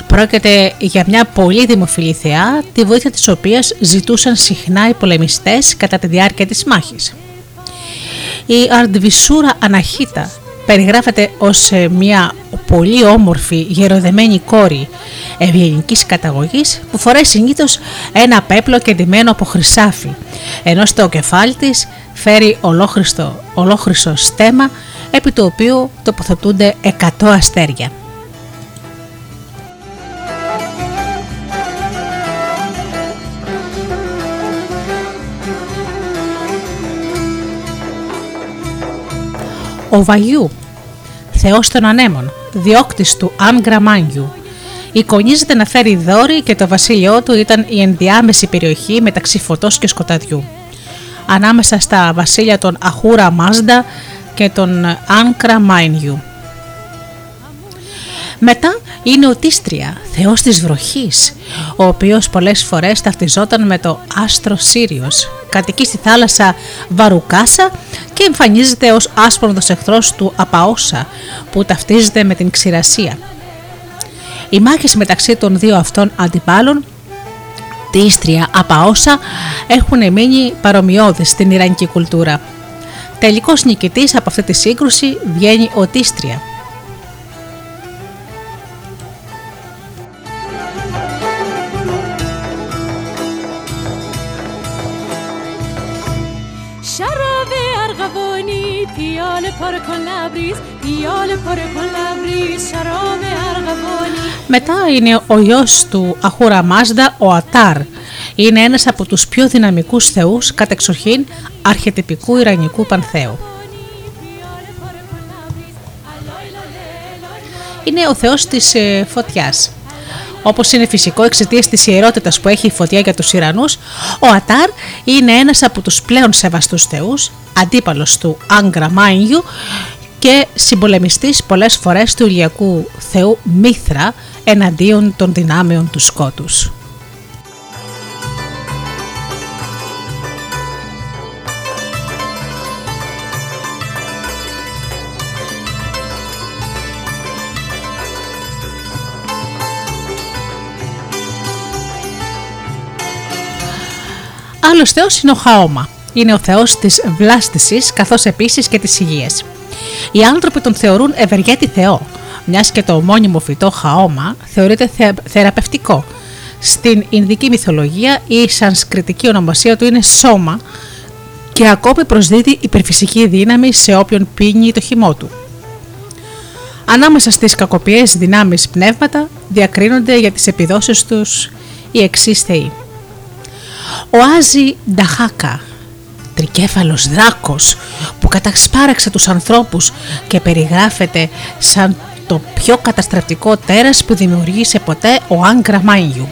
Πρόκειται για μια πολύ δημοφιλή θεά, τη βοήθεια της οποίας ζητούσαν συχνά οι πολεμιστές κατά τη διάρκεια της μάχης. Η Αρντβισούρα Αναχίτα περιγράφεται ως ε, μια πολύ όμορφη γεροδεμένη κόρη ευγενικής καταγωγής που φοράει συνήθως ένα πέπλο κεντυμένο από χρυσάφι ενώ στο κεφάλι της φέρει ολόχρηστο, ολόχρυσο στέμα επί του οποίου τοποθετούνται 100 αστέρια. Ο Βαγιού, θεός των ανέμων, διώκτης του Άγκρα Μάνιου. Εικονίζεται να φέρει δόρυ και το βασίλειό του ήταν η ενδιάμεση περιοχή μεταξύ φωτός και σκοταδιού. Ανάμεσα στα βασίλεια των Αχούρα Μάζντα και των Άνκρα Μάινιου. Μετά είναι ο Τίστρια, θεός της βροχής, ο οποίος πολλές φορές ταυτιζόταν με το άστρο Σύριος. Κατοικεί στη θάλασσα Βαρουκάσα και εμφανίζεται ως άσπροδος εχθρός του Απαόσα, που ταυτίζεται με την ξηρασία. Οι μάχες μεταξύ των δύο αυτών αντιπάλων Τίστρια, Απαόσα έχουν μείνει παρομοιώδεις στην Ιρανική κουλτούρα. Τελικός νικητής από αυτή τη σύγκρουση βγαίνει ο Τίστρια, Μετά είναι ο γιος του Αχούρα Μάζδα, ο Ατάρ. Είναι ένας από τους πιο δυναμικούς θεούς κατεξοχήν αρχετυπικού Ιρανικού πανθέου. Είναι ο θεός της ε, φωτιάς. Όπως είναι φυσικό εξαιτίας της ιερότητας που έχει η φωτιά για τους Ιρανούς, ο Ατάρ είναι ένας από τους πλέον σεβαστούς θεούς, αντίπαλος του Άγκρα Μάινιου και συμπολεμιστής πολλές φορές του ηλιακού θεού Μήθρα εναντίον των δυνάμεων του σκότους. Άλλος θεός είναι ο Χαόμα. Είναι ο θεός της βλάστησης καθώς επίσης και της υγείας. Οι άνθρωποι τον θεωρούν ευεργέτη Θεό, μιας και το μόνιμο φυτό χαόμα θεωρείται θεραπευτικό. Στην Ινδική μυθολογία η σανσκριτική ονομασία του είναι σώμα και ακόμη προσδίδει υπερφυσική δύναμη σε όποιον πίνει το χυμό του. Ανάμεσα στις κακοποιές δυνάμεις πνεύματα διακρίνονται για τις επιδόσεις τους οι εξής θεοί. Ο Άζη Νταχάκα, τρικέφαλος δράκος που κατασπάραξε τους ανθρώπους και περιγράφεται σαν το πιο καταστρεπτικό τέρας που δημιουργήσε ποτέ ο Άγκρα Μάνιου.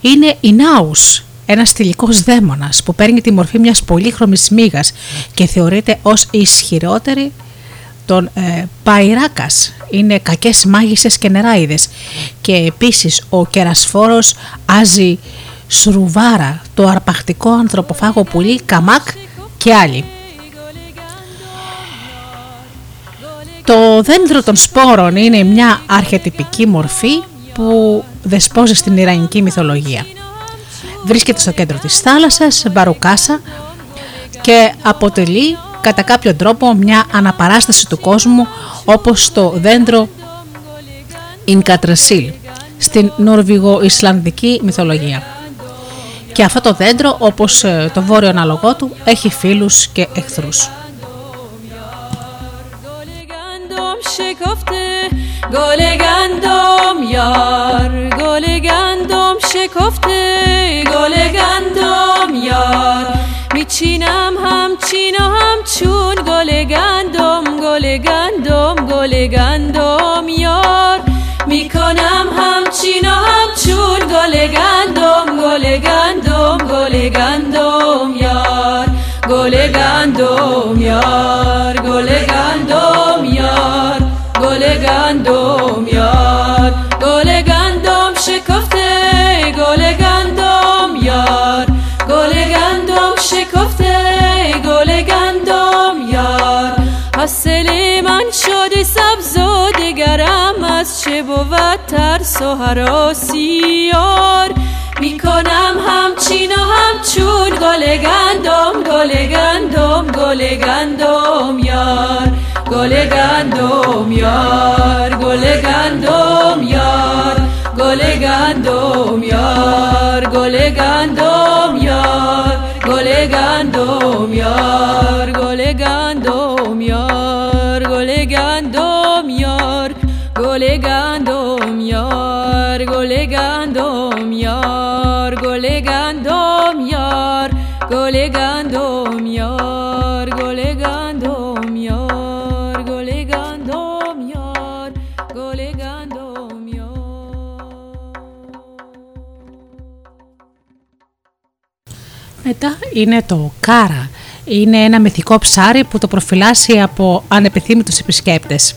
Είναι η Νάους, ένας θηλυκός δαίμονας που παίρνει τη μορφή μιας πολύχρωμης μύγας και θεωρείται ως ισχυρότερη τον ε, Παϊράκας είναι κακές μάγισσες και νεράιδες και επίσης ο κερασφόρος Άζη Σρουβάρα, το αρπακτικό ανθρωποφάγο πουλί Καμάκ και άλλοι. Το δέντρο των σπόρων είναι μια αρχιετυπική μορφή που δεσπόζει στην Ιρανική μυθολογία. Βρίσκεται στο κέντρο της θάλασσας, Μπαρουκάσα και αποτελεί κατά κάποιο τρόπο μια αναπαράσταση του κόσμου όπως το δέντρο Ινκατρεσίλ στην Νορβηγο-Ισλανδική μυθολογία. Και αυτό το δέντρο όπως ε, το βόρειο αναλογό του έχει φίλους και εχθρούς. میچینم همچین و همچون گل گندم گل گندم گل گندم یار. می‌کنم همچین و همچون گل گندم گل گندم گل گندم یار. گل گندم یار گل گندم یار. گل گندم یار. شکفته گل گندم یار. حاصل من شده سبز و دگرم از چه بود ترس و حراسی یار می‌کنم همچین و همچون گل گندم گل گندم گل گندم یار. گل گندم یار گل گندم یار. گل گندم یار گل گندم یار. گل گندم یار گل گندم یار گل گندم یار گل گندم یار گل گندم یار گل گندم یار گل Μετά είναι το κάρα. Είναι ένα μυθικό ψάρι που το προφυλάσσει από ανεπιθύμητους επισκέπτες.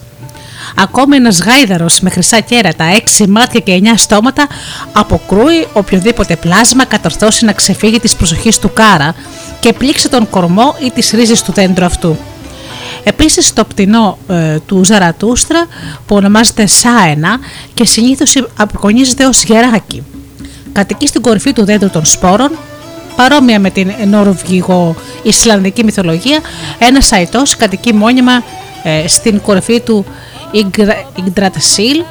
Ακόμη ένας γάιδαρος με χρυσά κέρατα, έξι μάτια και εννιά στόματα αποκρούει οποιοδήποτε πλάσμα κατορθώσει να ξεφύγει της προσοχής του κάρα και πλήξει τον κορμό ή τις ρίζες του δέντρου αυτού. Επίσης το πτηνό ε, του Ζαρατούστρα που ονομάζεται Σάενα και συνήθως αποκονίζεται ως γεράκι. Κατοικεί στην κορυφή του δέντρου των σπόρων παρόμοια με την Νορβηγο-Ισλανδική μυθολογία, ένα αϊτό κατοικεί μόνιμα ε, στην κορυφή του Ιγκδρατσίλ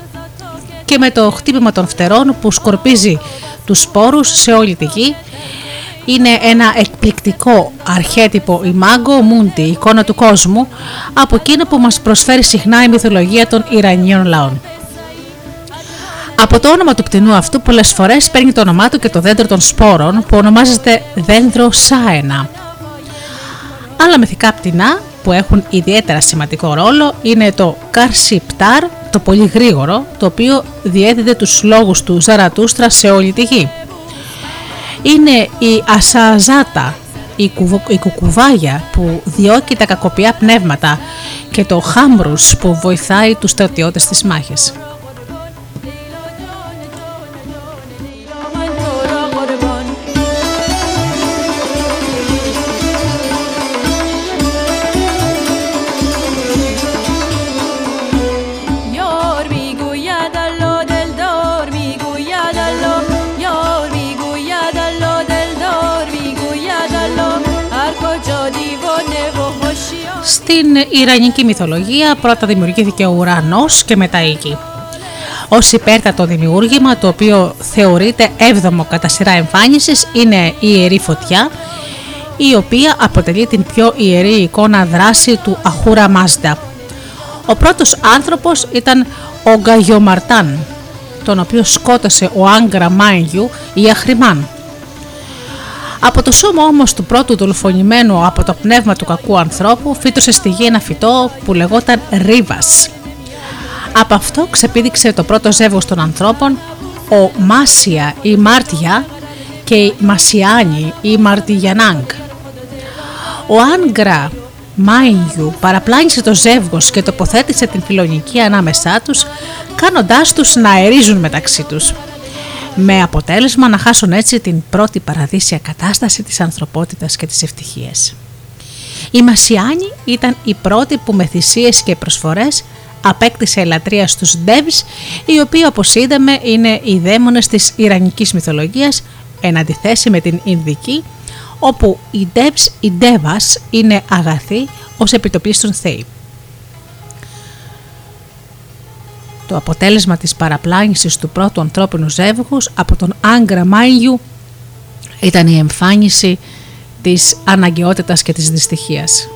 και με το χτύπημα των φτερών που σκορπίζει τους σπόρους σε όλη τη γη είναι ένα εκπληκτικό αρχέτυπο ημάγκο μούντι, εικόνα του κόσμου, από εκείνο που μας προσφέρει συχνά η μυθολογία των Ιρανίων λαών. Από το όνομα του πτηνού αυτού πολλές φορές παίρνει το όνομά του και το δέντρο των σπόρων που ονομάζεται δέντρο Σάενα. Άλλα μυθικά πτηνά που έχουν ιδιαίτερα σημαντικό ρόλο είναι το Καρσιπτάρ, το πολύ γρήγορο, το οποίο διέδιδε τους λόγους του Ζαρατούστρα σε όλη τη γη. Είναι η Ασαζάτα, η, η κουκουβάγια που διώκει τα κακοπιά πνεύματα και το Χάμπρους που βοηθάει τους στρατιώτες στις μάχες. Στην Ιρανική μυθολογία πρώτα δημιουργήθηκε ο ουρανός και μετά η γη. Ως υπέρτατο δημιούργημα το οποίο θεωρείται έβδομο κατά σειρά εμφάνισης είναι η Ιερή Φωτιά η οποία αποτελεί την πιο ιερή εικόνα δράση του Αχούρα Μάζντα. Ο πρώτος άνθρωπος ήταν ο Γκαγιομαρτάν, τον οποίο σκότωσε ο Άγκρα Μάγιου ή Αχρημάν. Από το σώμα όμως του πρώτου δολοφονημένου από το πνεύμα του κακού ανθρώπου φύτωσε στη γη ένα φυτό που λεγόταν Ρίβας. Από αυτό ξεπήδηξε το πρώτο ζεύγος των ανθρώπων, ο Μάσια ή Μάρτια και η Μασιάνη ή Μαρτιγιανάγκ. Ο Άγκρα Μάινιου παραπλάνησε το ζεύγος και τοποθέτησε την φιλονική ανάμεσά τους, κάνοντάς τους να αερίζουν μεταξύ τους. Με αποτέλεσμα να χάσουν έτσι την πρώτη παραδείσια κατάσταση της ανθρωπότητας και της ευτυχίας. Η Μασιάνη ήταν η πρώτη που με θυσίες και προσφορές απέκτησε ελατρεία στους Ντέβς, οι οποίοι όπως είδαμε είναι οι δαίμονες της Ιρανικής μυθολογίας, εν αντιθέσει με την Ινδική, όπου οι Ντέβς, οι Ντέβας είναι αγαθοί ως επιτοπίστων θεοί. Το αποτέλεσμα της παραπλάνησης του πρώτου ανθρώπινου ζεύγους από τον Άγκρα Μάγιου ήταν η εμφάνιση της αναγκαιότητας και της δυστυχίας.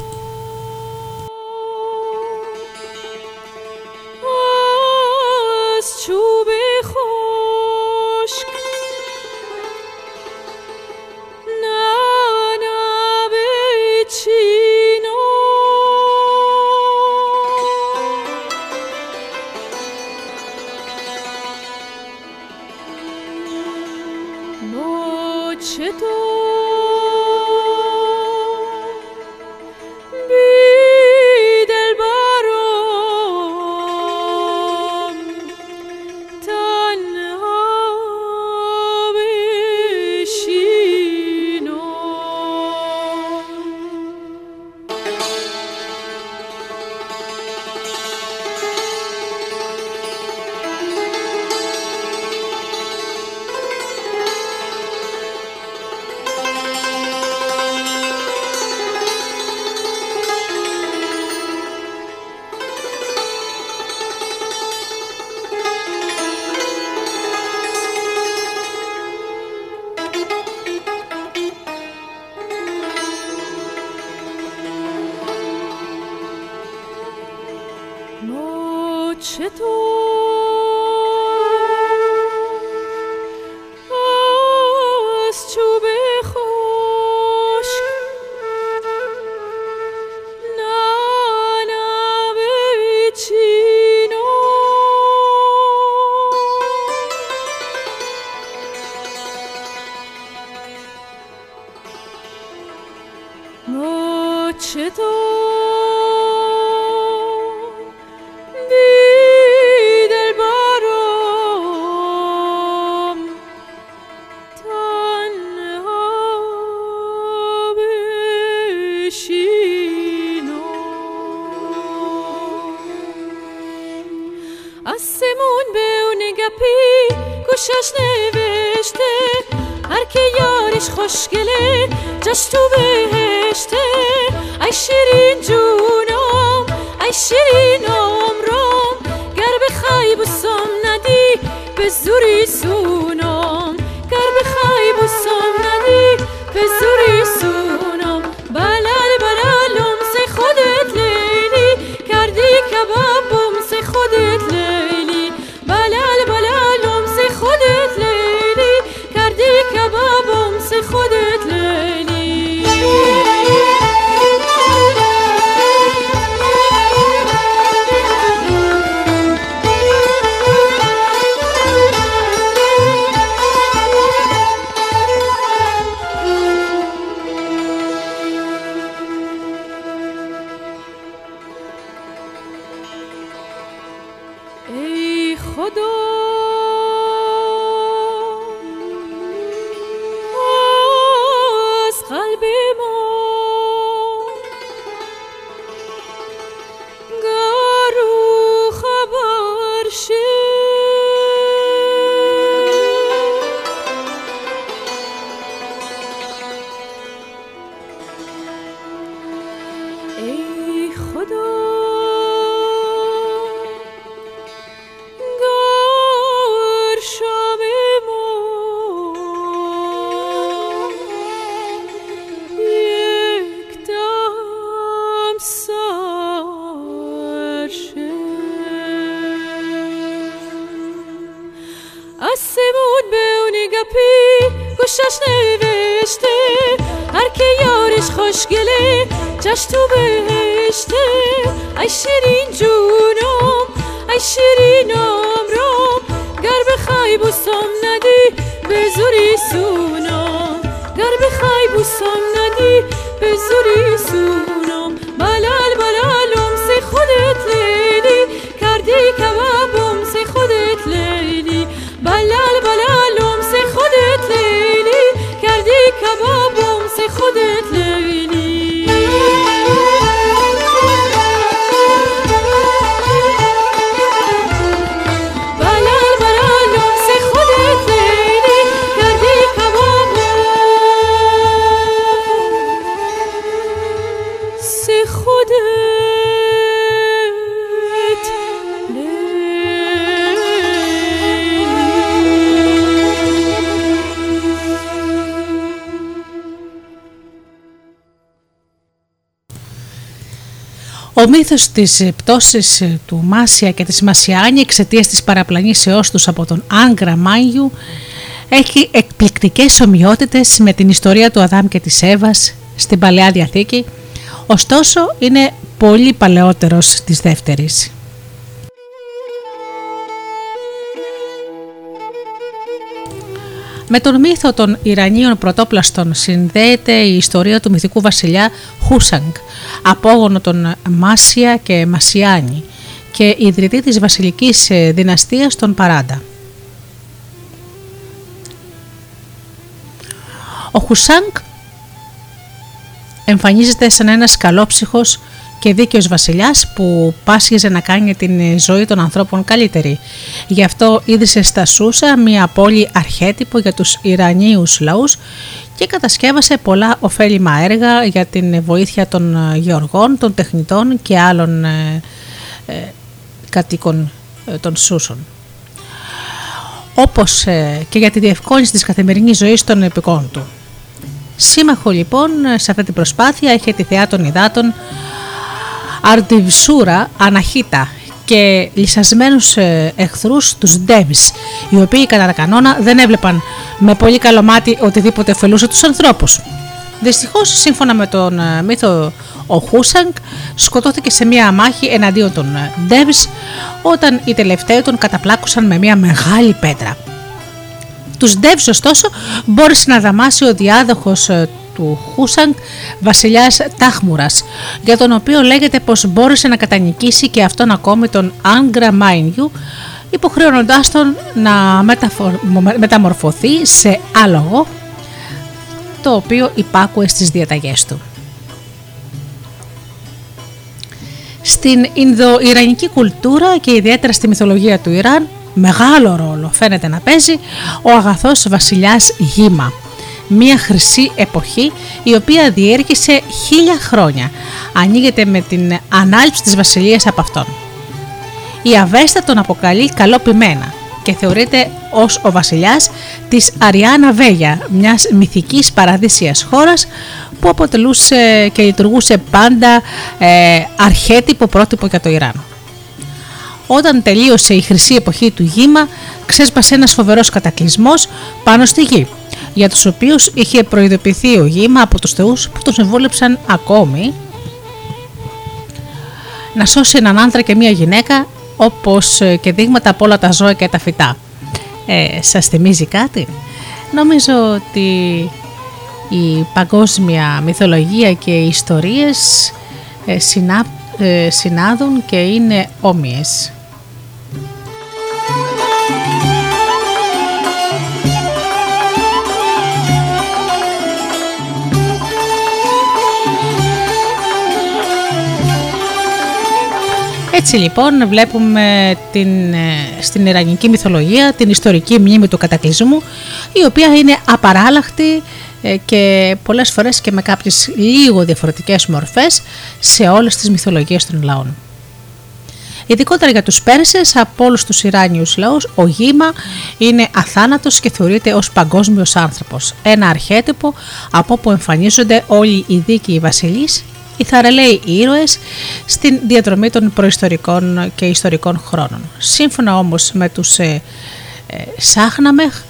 Ο μύθος της ε, πτώσης ε, του Μάσια και της Μασιάνη εξαιτίας της παραπλανήσεώς τους από τον Άγκρα Μάγιου έχει εκπληκτικές ομοιότητες με την ιστορία του Αδάμ και της Εύας στην Παλαιά Διαθήκη, ωστόσο είναι πολύ παλαιότερος της δεύτερης. Με τον μύθο των Ιρανίων πρωτόπλαστων συνδέεται η ιστορία του μυθικού βασιλιά Χούσανγκ, απόγονο των Μάσια και Μασιάνη και ιδρυτή της βασιλικής ε, δυναστείας των Παράντα. Ο Χουσάνγκ εμφανίζεται σαν ένας καλόψυχος και δίκαιος βασιλιάς που πάσχιζε να κάνει την ζωή των ανθρώπων καλύτερη. Γι' αυτό ίδρυσε στα Σούσα μια πόλη αρχέτυπο για τους Ιρανίους λαούς και κατασκεύασε πολλά ωφέλιμα έργα για την βοήθεια των γεωργών, των τεχνητών και άλλων ε, ε, κατοίκων ε, των Σούσων. Όπως ε, και για τη διευκόλυνση της καθημερινής ζωής των επικών του. Σύμμαχο λοιπόν σε αυτή την προσπάθεια έχει τη θεά των υδάτων Αρντιβσούρα Αναχίτα και λυσασμένους ε, εχθρούς τους Ντέβις, οι οποίοι κατά τα κανόνα δεν έβλεπαν με πολύ καλό μάτι οτιδήποτε ωφελούσε τους ανθρώπους. Δυστυχώς, σύμφωνα με τον ε, μύθο, ο Χούσανγκ σκοτώθηκε σε μια μάχη εναντίον των ε, Ντέβις όταν οι τελευταίοι τον καταπλάκωσαν με μια μεγάλη πέτρα. Τους Ντέβις ωστόσο μπόρεσε να δαμάσει ο διάδοχος ε, του Χούσανγκ, βασιλιάς Τάχμουρας, για τον οποίο λέγεται πως μπόρεσε να κατανικήσει και αυτόν ακόμη τον Άγκρα Μάινιου, υποχρεώνοντάς τον να μεταφορ- μεταμορφωθεί σε άλογο, το οποίο υπάκουε στις διαταγές του. Στην Ινδο-Ιρανική κουλτούρα και ιδιαίτερα στη μυθολογία του Ιράν, μεγάλο ρόλο φαίνεται να παίζει ο αγαθός βασιλιάς Γήμα, μια χρυσή εποχή η οποία διέρχησε χίλια χρόνια. Ανοίγεται με την ανάληψη της βασιλείας από αυτόν. Η Αβέστα τον αποκαλεί καλόπιμένα και θεωρείται ως ο βασιλιάς της Αριάνα Βέγια, μιας μυθικής παραδείσιας χώρας που αποτελούσε και λειτουργούσε πάντα ε, αρχέτυπο πρότυπο για το Ιράν. Όταν τελείωσε η χρυσή εποχή του γήμα, ξέσπασε ένας φοβερός κατακλυσμός πάνω στη γη, για τους οποίους είχε προειδοποιηθεί ο γήμα από τους θεούς που τον συμβούλεψαν ακόμη να σώσει έναν άντρα και μία γυναίκα όπως ε, και δείγματα από όλα τα ζώα και τα φυτά. Ε, σας θυμίζει κάτι; Νομίζω ότι η παγκόσμια μυθολογία και οι ιστορίες ε, συνά, ε, συνάδουν και είναι όμοιες. Έτσι λοιπόν βλέπουμε την, ε, στην Ιρανική μυθολογία την ιστορική μνήμη του κατακλυσμού η οποία είναι απαράλλαχτη ε, και πολλές φορές και με κάποιες λίγο διαφορετικές μορφές σε όλες τις μυθολογίες των λαών. Ειδικότερα για τους Πέρσες, από όλους τους Ιράνιους λαούς, ο Γήμα είναι αθάνατος και θεωρείται ως παγκόσμιος άνθρωπος. Ένα αρχέτυπο από όπου εμφανίζονται όλοι οι δίκαιοι βασιλείς, οι θαραλέοι ήρωες στην διαδρομή των προϊστορικών και ιστορικών χρόνων. Σύμφωνα όμως με τους ε, ε, Σάχναμεχ,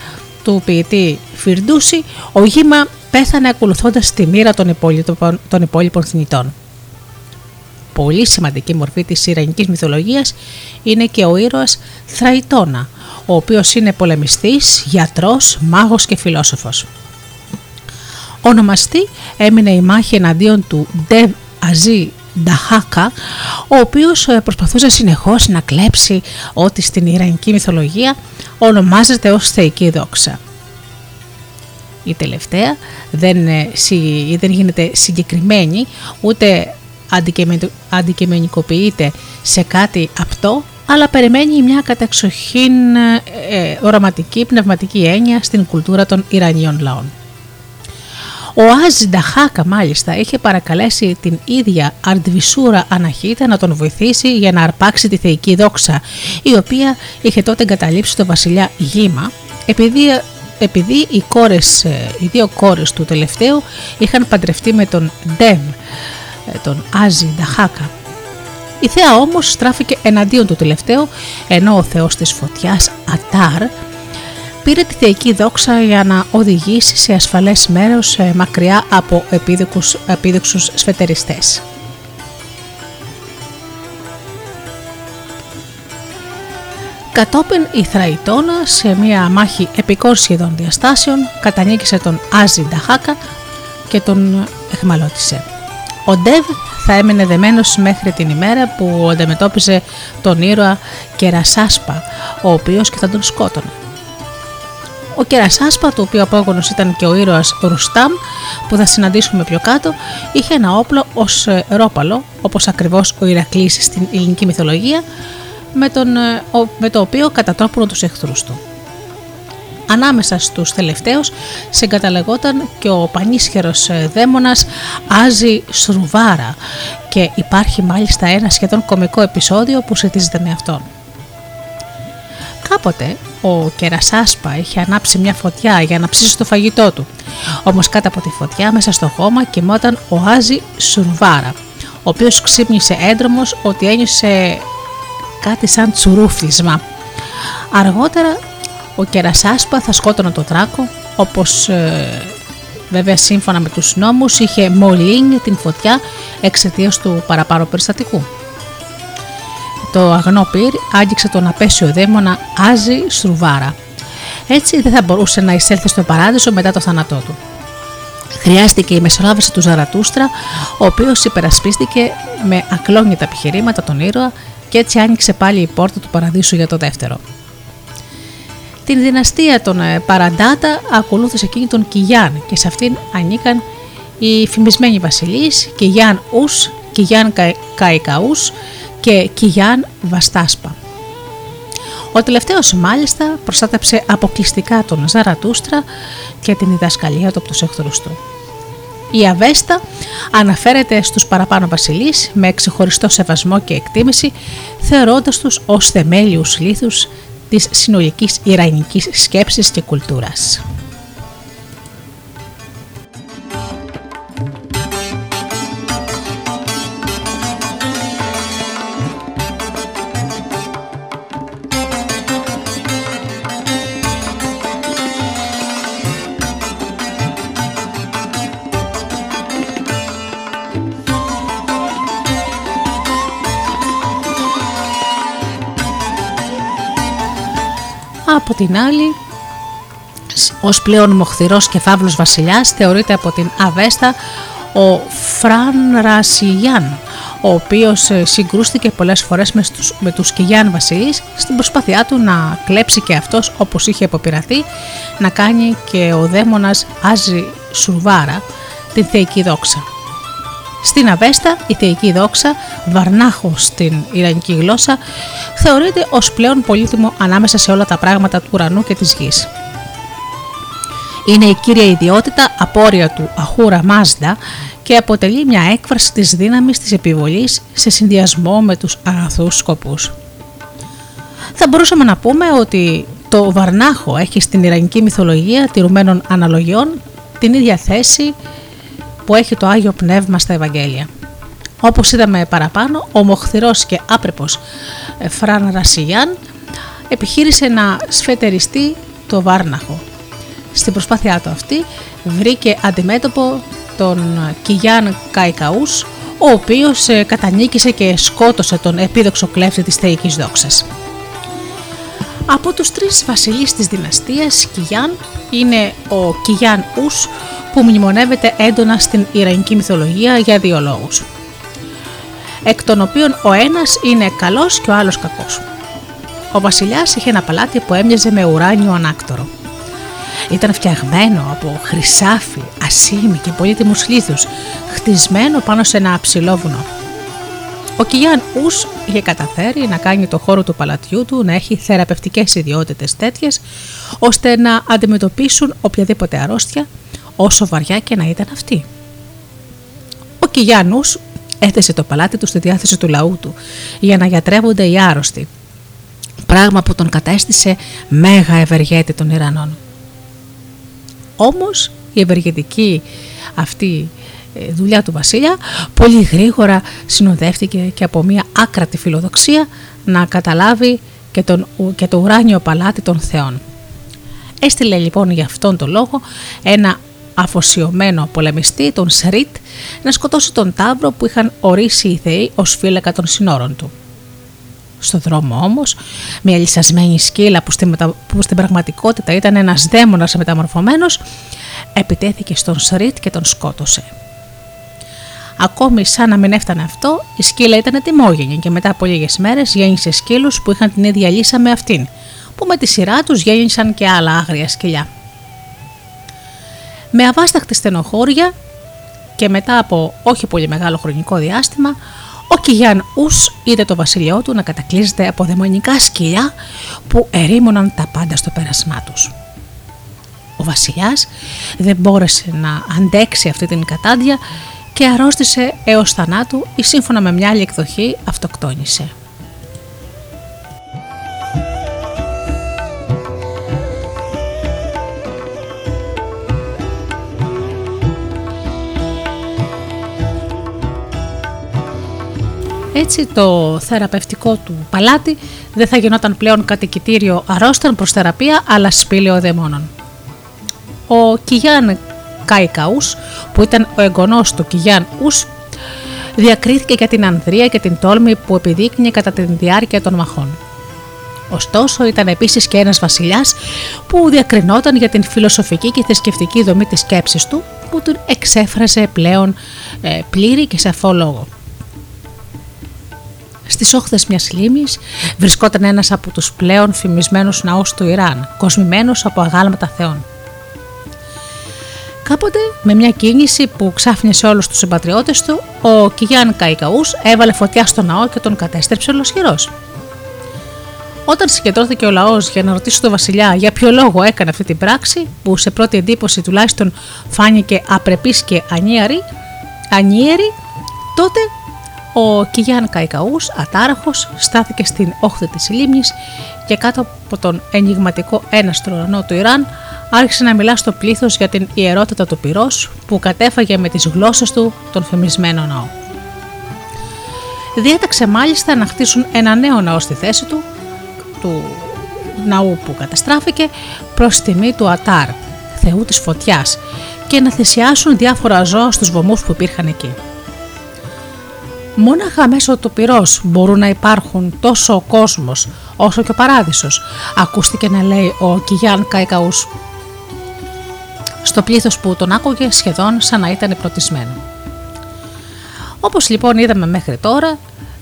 του ποιητή Φιρντούση, ο Γήμα πέθανε ακολουθώντας τη μοίρα των υπόλοιπων, των υπόλοιπων θνητών. Πολύ σημαντική μορφή της Ιρανικής μυθολογίας είναι και ο ήρωας Θραϊτόνα, ο οποίος είναι πολεμιστής, γιατρός, μάγος και φιλόσοφος. Ονομαστή έμεινε η μάχη εναντίον του Ντεβ Αζί Νταχάκα, ο οποίος ε, προσπαθούσε συνεχώς να κλέψει ό,τι στην Ιρανική μυθολογία ονομάζεται ως θεϊκή δόξα. Η τελευταία δεν, ε, δεν γίνεται συγκεκριμένη ούτε αντικειμενικοποιείται σε κάτι απτό αλλά περιμένει μια κατεξοχήν ε, ε, οραματική πνευματική έννοια στην κουλτούρα των Ιρανίων λαών. Ο Άζι Νταχάκα μάλιστα είχε παρακαλέσει την ίδια Αρντβισούρα Αναχίτα να τον βοηθήσει για να αρπάξει τη θεϊκή δόξα, η οποία είχε τότε εγκαταλείψει τον βασιλιά Γήμα, επειδή, επειδή οι, κόρες, ε, οι δύο κόρες του τελευταίου είχαν παντρευτεί με τον Ντεβ, ε, τον Άζι Νταχάκα. Η θέα όμως στράφηκε εναντίον του τελευταίου, ενώ ο θεός της φωτιάς Ατάρ πήρε τη θεϊκή δόξα για να οδηγήσει σε ασφαλές μέρος ε, μακριά από επίδεξους, επίδεξους σφετεριστές. Κατόπιν η Θραϊτόνα σε μια μάχη επικών σχεδόν διαστάσεων κατανίκησε τον Άζι Νταχάκα και τον εχμαλώτησε. Ο Ντεβ θα έμενε δεμένος μέχρι την ημέρα που αντιμετώπιζε τον ήρωα Κερασάσπα, ο οποίος και θα τον σκότωνε. Ο Κερασάσπα, το οποίο απόγονο ήταν και ο ήρωας Ρουστάμ, που θα συναντήσουμε πιο κάτω, είχε ένα όπλο ως ε, ρόπαλο, όπως ακριβώς ο Ηρακλής στην ελληνική μυθολογία, με, τον, ε, με το οποίο κατατόπουν τους εχθρού του. Ανάμεσα στους τελευταίους συγκαταλεγόταν και ο πανίσχερος ε, δαίμονας Άζη Σρουβάρα και υπάρχει μάλιστα ένα σχεδόν κομικό επεισόδιο που σχετίζεται με αυτόν. Κάποτε ο Κερασάσπα είχε ανάψει μια φωτιά για να ψήσει το φαγητό του. Όμως κάτω από τη φωτιά μέσα στο χώμα κοιμόταν ο Άζη Σουρβάρα, ο οποίος ξύπνησε έντρομος ότι ένιωσε κάτι σαν τσουρούφισμα. Αργότερα ο Κερασάσπα θα σκότωνε τον Τράκο, όπως ε, βέβαια σύμφωνα με τους νόμους είχε μολύνει την φωτιά εξαιτίας του παραπάνω περιστατικού. Το αγνό πυρ άγγιξε τον απέσιο δαίμονα Άζη Στρουβάρα. Έτσι δεν θα μπορούσε να εισέλθει στο παράδεισο μετά το θάνατό του. Χρειάστηκε η μεσολάβηση του Ζαρατούστρα, ο οποίος υπερασπίστηκε με ακλόνητα επιχειρήματα τον ήρωα και έτσι άνοιξε πάλι η πόρτα του παραδείσου για το δεύτερο. Την δυναστεία των ε, Παραντάτα ακολούθησε εκείνη τον Κιγιάν και σε αυτήν ανήκαν οι φημισμένοι βασιλείς Κιγιάν Ους, Κιγιάν Καϊκαούς και Κιγιάν Βαστάσπα. Ο τελευταίος μάλιστα προστάτεψε αποκλειστικά τον Ζαρατούστρα και την διδασκαλία του από τους εχθρούς του. Η Αβέστα αναφέρεται στους παραπάνω βασιλείς με ξεχωριστό σεβασμό και εκτίμηση θεωρώντας τους ως θεμέλιους λίθους της συνολικής ιρανικής σκέψης και κουλτούρας. Από την άλλη, ως πλέον μοχθηρός και φαύλος βασιλιάς θεωρείται από την Αβέστα ο Φραν Ρασιγιάν, ο οποίος ε, συγκρούστηκε πολλές φορές με τους, με τους Κιγιάν βασιλείς στην προσπάθειά του να κλέψει και αυτός όπως είχε αποπειραθεί να κάνει και ο δαίμονας Άζη Σουρβάρα την θεϊκή δόξα. Στην Αβέστα η θεϊκή δόξα, βαρνάχο στην Ιρανική γλώσσα, θεωρείται ως πλέον πολύτιμο ανάμεσα σε όλα τα πράγματα του ουρανού και της γης. Είναι η κύρια ιδιότητα απόρρια του Αχούρα Μάζδα και αποτελεί μια έκφραση της δύναμης της επιβολής σε συνδυασμό με τους αγαθούς σκοπούς. Θα μπορούσαμε να πούμε ότι το Βαρνάχο έχει στην Ιρανική μυθολογία τηρουμένων αναλογιών την ίδια θέση που έχει το Άγιο Πνεύμα στα Ευαγγέλια. Όπως είδαμε παραπάνω, ο μοχθηρός και άπρεπος Φραν Ρασιγιάν επιχείρησε να σφετεριστεί το Βάρναχο. στην προσπάθειά του αυτή βρήκε αντιμέτωπο τον Κιγιάν Καϊκαούς, ο οποίος ε, κατανίκησε και σκότωσε τον επίδοξο κλέφτη της θεϊκής δόξας. Από τους τρεις βασιλείς της δυναστείας Κιγιάν είναι ο Κιγιάν Ους που μνημονεύεται έντονα στην Ιρανική μυθολογία για δύο λόγους. Εκ των οποίων ο ένας είναι καλός και ο άλλος κακός. Ο βασιλιάς είχε ένα παλάτι που έμοιαζε με ουράνιο ανάκτορο. Ήταν φτιαγμένο από χρυσάφι, ασίμι και πολύτιμους λίθους, χτισμένο πάνω σε ένα ψηλό βουνό. Ο Κιγιάν Ους είχε καταφέρει να κάνει το χώρο του παλατιού του να έχει θεραπευτικές ιδιότητες τέτοιες, ώστε να αντιμετωπίσουν οποιαδήποτε αρρώστια, όσο βαριά και να ήταν αυτή. Ο Κιγιάν Ους έθεσε το παλάτι του στη διάθεση του λαού του για να γιατρεύονται οι άρρωστοι, πράγμα που τον κατέστησε μέγα ευεργέτη των Ιρανών. Όμως η ευεργετική αυτή ε, δουλειά του βασίλεια πολύ γρήγορα συνοδεύτηκε και από μια άκρατη φιλοδοξία να καταλάβει και, τον, και το ουράνιο παλάτι των θεών. Έστειλε λοιπόν για αυτόν τον λόγο ένα αφοσιωμένο πολεμιστή, τον Σρίτ, να σκοτώσει τον Ταύρο που είχαν ορίσει οι θεοί ως φύλακα των συνόρων του. Στο δρόμο όμως, μια λυσασμένη σκύλα που στην, που στην πραγματικότητα ήταν ένας δαίμονας μεταμορφωμένος, επιτέθηκε στον Σρίτ και τον σκότωσε. Ακόμη σαν να μην έφτανε αυτό, η σκύλα ήταν τιμόγενη και μετά από λίγες μέρες γέννησε σκύλους που είχαν την ίδια λύσα με αυτήν, που με τη σειρά τους γέννησαν και άλλα άγρια σκυλιά. Με αβάσταχτη στενοχώρια και μετά από όχι πολύ μεγάλο χρονικό διάστημα, ο Κιγιάν Ους είδε το βασιλειό του να κατακλείζεται από δαιμονικά σκυλιά που ερήμωναν τα πάντα στο πέρασμά τους. Ο βασιλιάς δεν μπόρεσε να αντέξει αυτή την κατάντια και αρρώστησε έως θανάτου ή σύμφωνα με μια άλλη εκδοχή αυτοκτόνησε. Έτσι το θεραπευτικό του παλάτι δεν θα γινόταν πλέον κατοικητήριο αρρώστων προς θεραπεία αλλά σπήλαιο δαιμόνων. Ο Κιγιάν Κάικαους που ήταν ο εγγονός του Κιγιάν Ους διακρίθηκε για την ανδρεία και την τόλμη που επιδείκνυε κατά τη διάρκεια των μαχών. Ωστόσο ήταν επίσης και ένας βασιλιάς που διακρινόταν για την φιλοσοφική και θρησκευτική δομή της σκέψης του που τον εξέφρασε πλέον ε, πλήρη και σαφό λόγο. Στις όχθες μιας λίμνης βρισκόταν ένας από τους πλέον φημισμένους ναούς του Ιράν, κοσμημένος από αγάλματα θεών. Κάποτε, με μια κίνηση που ξάφνιασε όλους τους συμπατριώτες του, ο Κιγιάν Καϊκαούς έβαλε φωτιά στο ναό και τον κατέστρεψε ολοσχερός. Όταν συγκεντρώθηκε ο λαός για να ρωτήσει τον Βασιλιά για ποιο λόγο έκανε αυτή την πράξη, που σε πρώτη εντύπωση τουλάχιστον φάνηκε απρεπής και ανίαρη, ανίερη, τότε ο Κιγιάν Καϊκαούς, ατάραχος, στάθηκε στην όχθη της λίμνης και κάτω από τον ενηγματικό έναστρο ουρανό του Ιράν άρχισε να μιλά στο πλήθος για την ιερότητα του πυρός που κατέφαγε με τις γλώσσες του τον φημισμένο ναό. Διέταξε μάλιστα να χτίσουν ένα νέο ναό στη θέση του, του ναού που καταστράφηκε προς τιμή του Ατάρ, θεού της φωτιάς και να θυσιάσουν διάφορα ζώα στους βομούς που υπήρχαν εκεί. Μόναχα μέσω του πυρός μπορούν να υπάρχουν τόσο ο κόσμος όσο και ο παράδεισος, ακούστηκε να λέει ο Κιγιάν Καϊκαούς. Στο πλήθος που τον άκουγε σχεδόν σαν να ήταν πρωτισμένο. Όπως λοιπόν είδαμε μέχρι τώρα,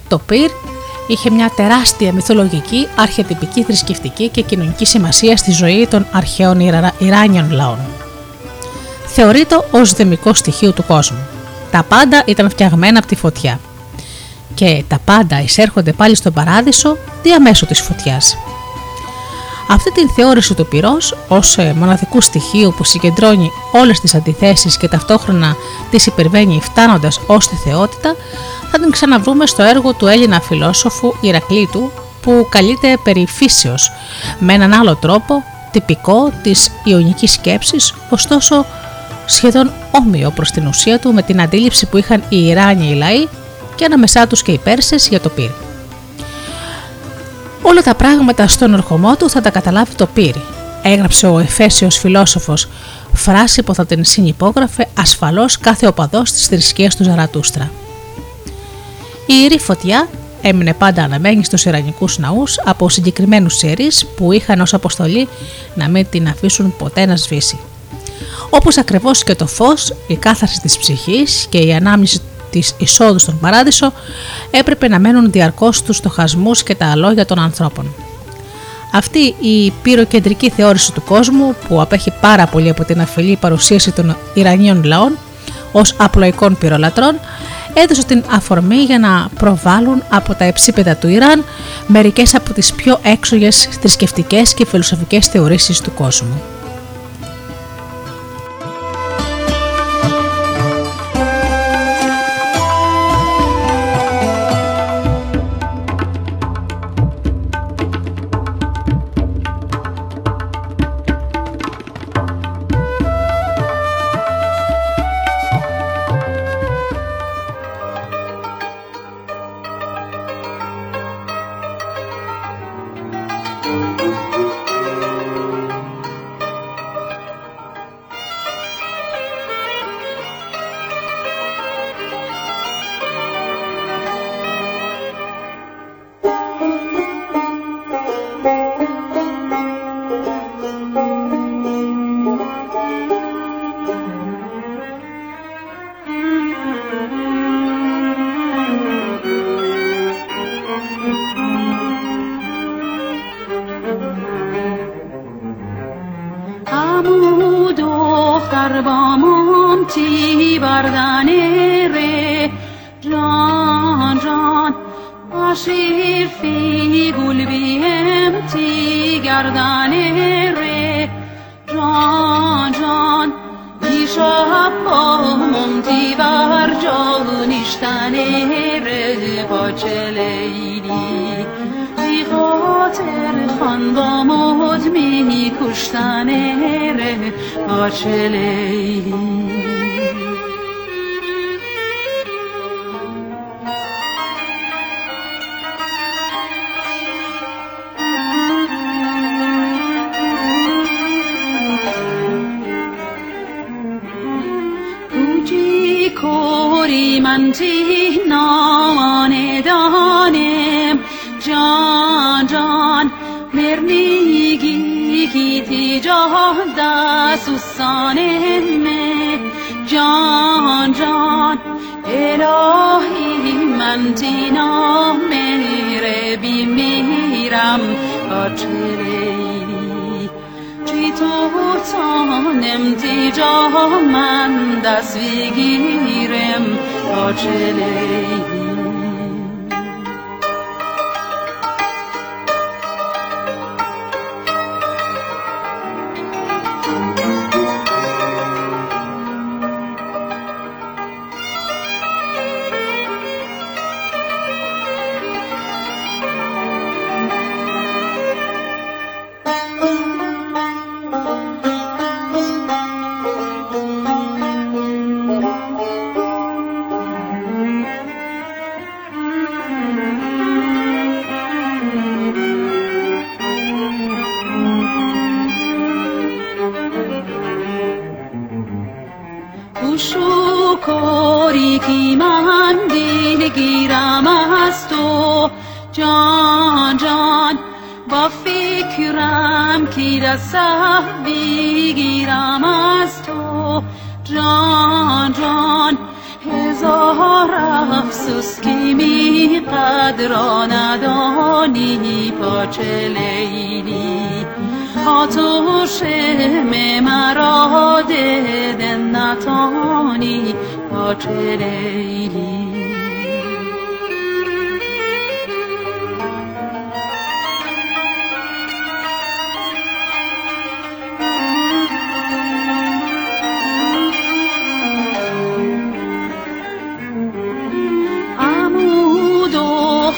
το πυρ είχε μια τεράστια μυθολογική, αρχιετυπική, θρησκευτική και κοινωνική σημασία στη ζωή των αρχαίων Ιράνιων λαών. Θεωρείται ως δεμικό στοιχείο του κόσμου. Τα πάντα ήταν φτιαγμένα από τη φωτιά και τα πάντα εισέρχονται πάλι στον παράδεισο διαμέσου της φωτιάς. Αυτή την θεώρηση του πυρός ως ε, μοναδικού στοιχείου που συγκεντρώνει όλες τις αντιθέσεις και ταυτόχρονα τις υπερβαίνει φτάνοντας ως τη θεότητα θα την ξαναβρούμε στο έργο του Έλληνα φιλόσοφου Ηρακλήτου που καλείται περί φύσεως με έναν άλλο τρόπο τυπικό της ιονικής σκέψης ωστόσο σχεδόν όμοιο προς την ουσία του με την αντίληψη που είχαν οι Ιράνιοι λαοί και ανάμεσά τους και οι Πέρσες για το πύρ. Όλα τα πράγματα στον ορχομό του θα τα καταλάβει το πύρ. έγραψε ο Εφέσιος φιλόσοφος φράση που θα την συνυπόγραφε ασφαλώς κάθε οπαδός της θρησκείας του Ζαρατούστρα. Η ιερή φωτιά έμεινε πάντα αναμένη στους Ιρανικούς ναούς από συγκεκριμένους ιερείς που είχαν ως αποστολή να μην την αφήσουν ποτέ να σβήσει. Όπως ακριβώς και το φως, η κάθαρση της ψυχής και η ανάμνηση της εισόδου στον παράδεισο έπρεπε να μένουν διαρκώς στους στοχασμούς και τα αλόγια των ανθρώπων. Αυτή η πυροκεντρική θεώρηση του κόσμου που απέχει πάρα πολύ από την αφιλή παρουσίαση των Ιρανίων λαών ως απλοϊκών πυρολατρών έδωσε την αφορμή για να προβάλλουν από τα εψίπεδα του Ιράν μερικές από τις πιο έξογες θρησκευτικές και φιλοσοφικές θεωρήσεις του κόσμου.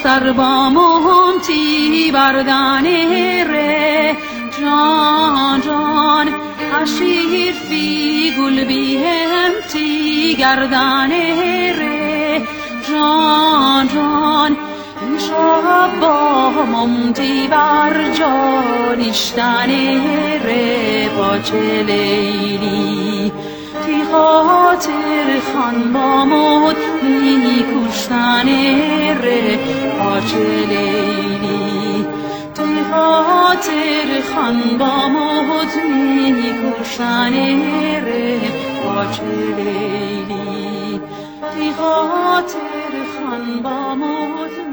در با با مهمتی بردن ره جان جان عشیر بی گل بی همتی گردان ره جان جان شب با ممتی بر جانشتن ره با چه لیلی تی خاطر خان با مد می کشتان ره با چه لیلی خاطر خان با مهد می گوشن رفاج لیلی؟ بی خاطر خان با مهد